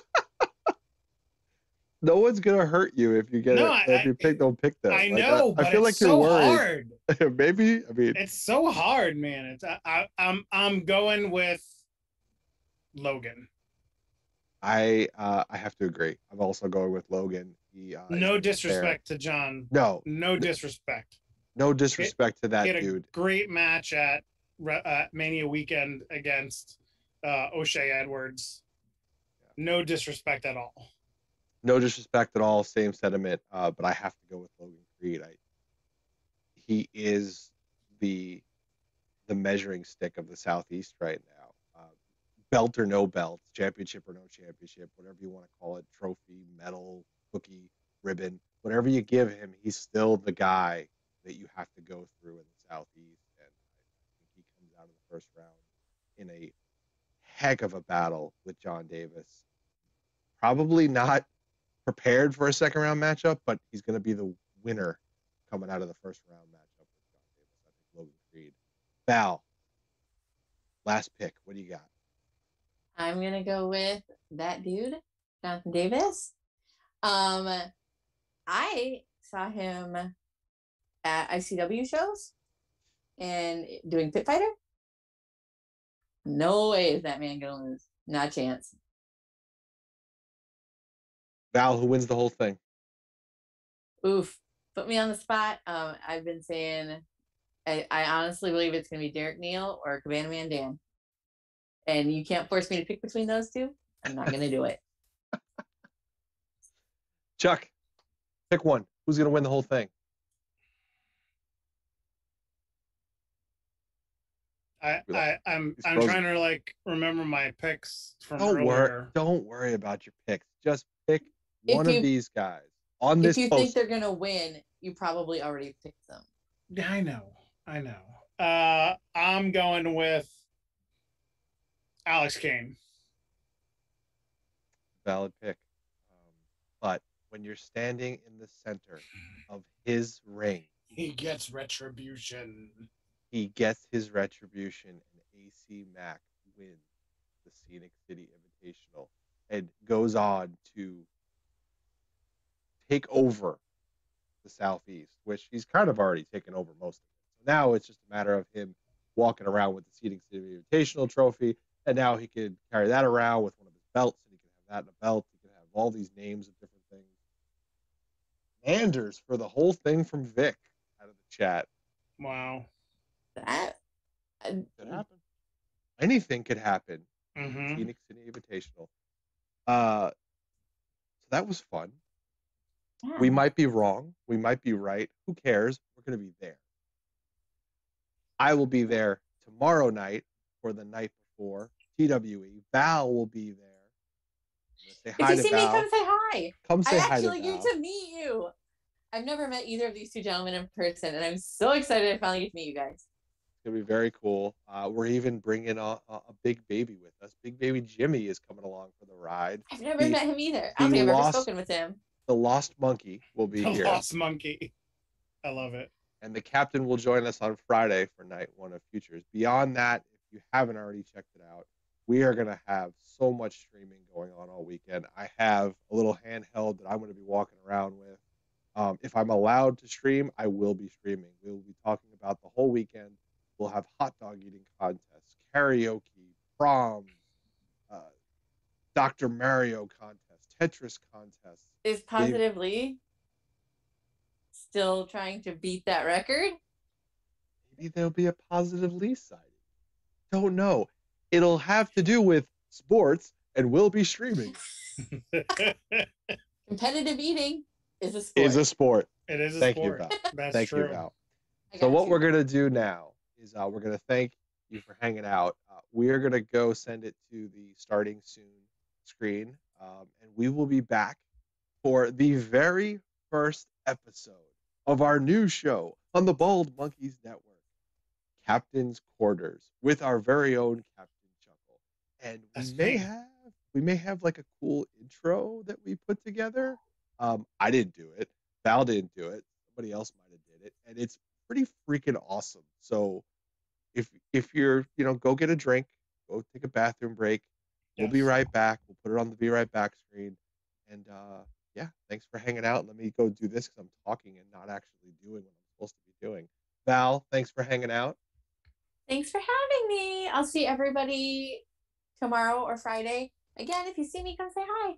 Speaker 3: No one's gonna hurt you if you get
Speaker 1: No,
Speaker 3: it.
Speaker 1: I-
Speaker 3: if you pick, don't pick them.
Speaker 1: I
Speaker 3: Like,
Speaker 1: know,
Speaker 3: I,
Speaker 1: but
Speaker 3: feel
Speaker 1: it's
Speaker 3: like you're
Speaker 1: so
Speaker 3: worried.
Speaker 1: hard. [LAUGHS]
Speaker 3: Maybe. I mean,
Speaker 1: It's so hard, man. It's I, I, I'm I'm going with Logan.
Speaker 3: I uh, I have to agree. I'm also going with Logan. He uh,
Speaker 1: No disrespect to John.
Speaker 3: No,
Speaker 1: No disrespect.
Speaker 3: No disrespect to that
Speaker 1: he had a
Speaker 3: dude.
Speaker 1: great match at uh, Mania weekend against uh, O'Shay Edwards. No disrespect at all.
Speaker 3: no disrespect at all, same sentiment. Uh, but I have to go with Logan Creed. I, he is the the measuring stick of the Southeast right now. Uh, belt or no belt, championship or no championship, whatever you want to call it, trophy, medal, cookie, ribbon, whatever you give him, he's still the guy that you have to go through in the Southeast. And I think he comes out of the first round in a heck of a battle with John Davis. Probably not prepared for a second round matchup, but he's going to be the winner coming out of the first round matchup with John Davis. I think Logan Creed. Val, last pick. What do you got?
Speaker 4: I'm gonna go with that dude, Jonathan Davis. Um, I saw him at ICW shows and doing Pit Fighter. No way is that man gonna lose. Not a chance.
Speaker 3: Val, who wins the whole thing?
Speaker 4: Oof. Put me on the spot. Um, I've been saying I, I honestly believe it's gonna be Derek Neal or Cabana Man Dan. And you can't force me to pick between those two. I'm not gonna do it. [LAUGHS]
Speaker 3: Chuck, pick one. Who's gonna win the whole thing?
Speaker 1: I,
Speaker 3: Be
Speaker 1: I
Speaker 3: like,
Speaker 1: I'm I'm trying to like remember my picks from
Speaker 3: Don't worry.
Speaker 1: earlier.
Speaker 3: Don't worry about your picks. Just pick
Speaker 4: If
Speaker 3: one
Speaker 4: you-
Speaker 3: of these guys on
Speaker 4: if
Speaker 3: this
Speaker 4: you
Speaker 3: post.
Speaker 4: think they're gonna win, you probably already picked them.
Speaker 1: Yeah, I know. I know. Uh, I'm going with Alex Kane.
Speaker 3: valid pick. Um, but when you're standing in the center of his ring,
Speaker 1: He gets retribution.
Speaker 3: He gets his retribution, and AC Mack wins the Scenic City Invitational and goes on to take over the Southeast, which he's kind of already taken over most of it. So now it's just a matter of him walking around with the Scenic City Invitational trophy, and now he can carry that around with one of his belts, and he can have that in a belt. He can have all these names of different things. Manders for the whole thing from Vic out of the chat.
Speaker 1: Wow.
Speaker 4: That
Speaker 3: Could happen. Anything could happen.
Speaker 1: hmm
Speaker 3: Scenic City Invitational. Uh, so that was fun. We might be wrong. We might be right. Who cares? We're going to be there. I will be there tomorrow night or the night before TWE. Val will be there. I'm gonna say
Speaker 4: If you
Speaker 3: to
Speaker 4: see me, come say hi.
Speaker 3: Come say
Speaker 4: I
Speaker 3: hi
Speaker 4: actually
Speaker 3: to
Speaker 4: get to meet you. I've never met either of these two gentlemen in person, and I'm so excited I finally get to meet you guys.
Speaker 3: It's gonna be very cool. Uh, we're even bringing a, a, a big baby with us. Big baby Jimmy is coming along for the ride.
Speaker 4: I've never
Speaker 3: The-
Speaker 4: met him either. I don't think I've
Speaker 3: lost-
Speaker 4: ever spoken with him.
Speaker 3: The Lost Monkey will be
Speaker 1: The
Speaker 3: here.
Speaker 1: Lost Monkey. I love it.
Speaker 3: and the captain will join us on Friday for night one of Futures. Beyond that, if you haven't already checked it out, we are going to have so much streaming going on all weekend. I have a little handheld that I'm going to be walking around with. Um, if I'm allowed to stream, I will be streaming. We will be talking about the whole weekend. We'll have hot dog eating contests, karaoke, proms, uh, Dr. Mario contest, Tetris contests.
Speaker 4: Is Positively still trying to beat that record?
Speaker 3: maybe there'll be a positive Lee sighting. Don't know. It'll have to do with sports, and we'll be streaming. [LAUGHS] [LAUGHS]
Speaker 4: Competitive eating is a sport.
Speaker 3: Is a sport.
Speaker 1: It is a
Speaker 3: Thank
Speaker 1: sport.
Speaker 3: you, Val.
Speaker 1: That's
Speaker 3: Thank
Speaker 1: true.
Speaker 3: you, Val. So what
Speaker 4: you.
Speaker 3: we're gonna do now is uh, we're gonna thank you for hanging out. Uh, we are gonna go send it to the starting soon screen, um, and we will be back for the very first episode of our new show on the Bald Monkeys Network, Captain's Quarters, with our very own Captain Chuckle, and we
Speaker 1: That's
Speaker 3: may have we may have like a cool intro that we put together. Um, I didn't do it. Val didn't do it. Somebody else might have did it, and it's pretty freaking awesome. So if if you're you know go get a drink, go take a bathroom break. We'll be right back. We'll put it on the be right back screen, and uh, yeah, thanks for hanging out. Let me go do this because I'm talking and not actually doing what I'm supposed to be doing. Val, thanks for hanging out.
Speaker 4: Thanks for having me. I'll see everybody tomorrow or Friday. Again, if you see me, come say hi.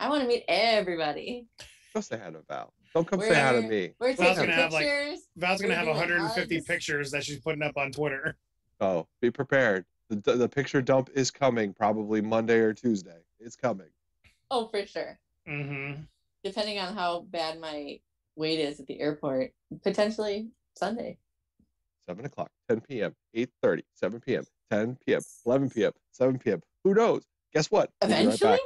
Speaker 4: I want to meet everybody.
Speaker 3: Go say hi to Val. Don't come say hi to me.
Speaker 4: We're
Speaker 1: Val's
Speaker 4: taking
Speaker 1: gonna have, like,
Speaker 4: pictures.
Speaker 1: Val's gonna have 150
Speaker 4: hugs.
Speaker 1: pictures that she's putting up on Twitter. [LAUGHS]
Speaker 3: Oh, be prepared. The, the picture dump is coming probably Monday or Tuesday. It's coming.
Speaker 4: oh, for sure.
Speaker 1: Mm-hmm.
Speaker 4: Depending on how bad my wait is at the airport, potentially Sunday.
Speaker 3: 7 o'clock, 10 p.m., 8.30, 7 p.m., 10 p.m., 11 p.m., 7 p.m. Who knows? Guess what? We'll be right back.
Speaker 4: Eventually,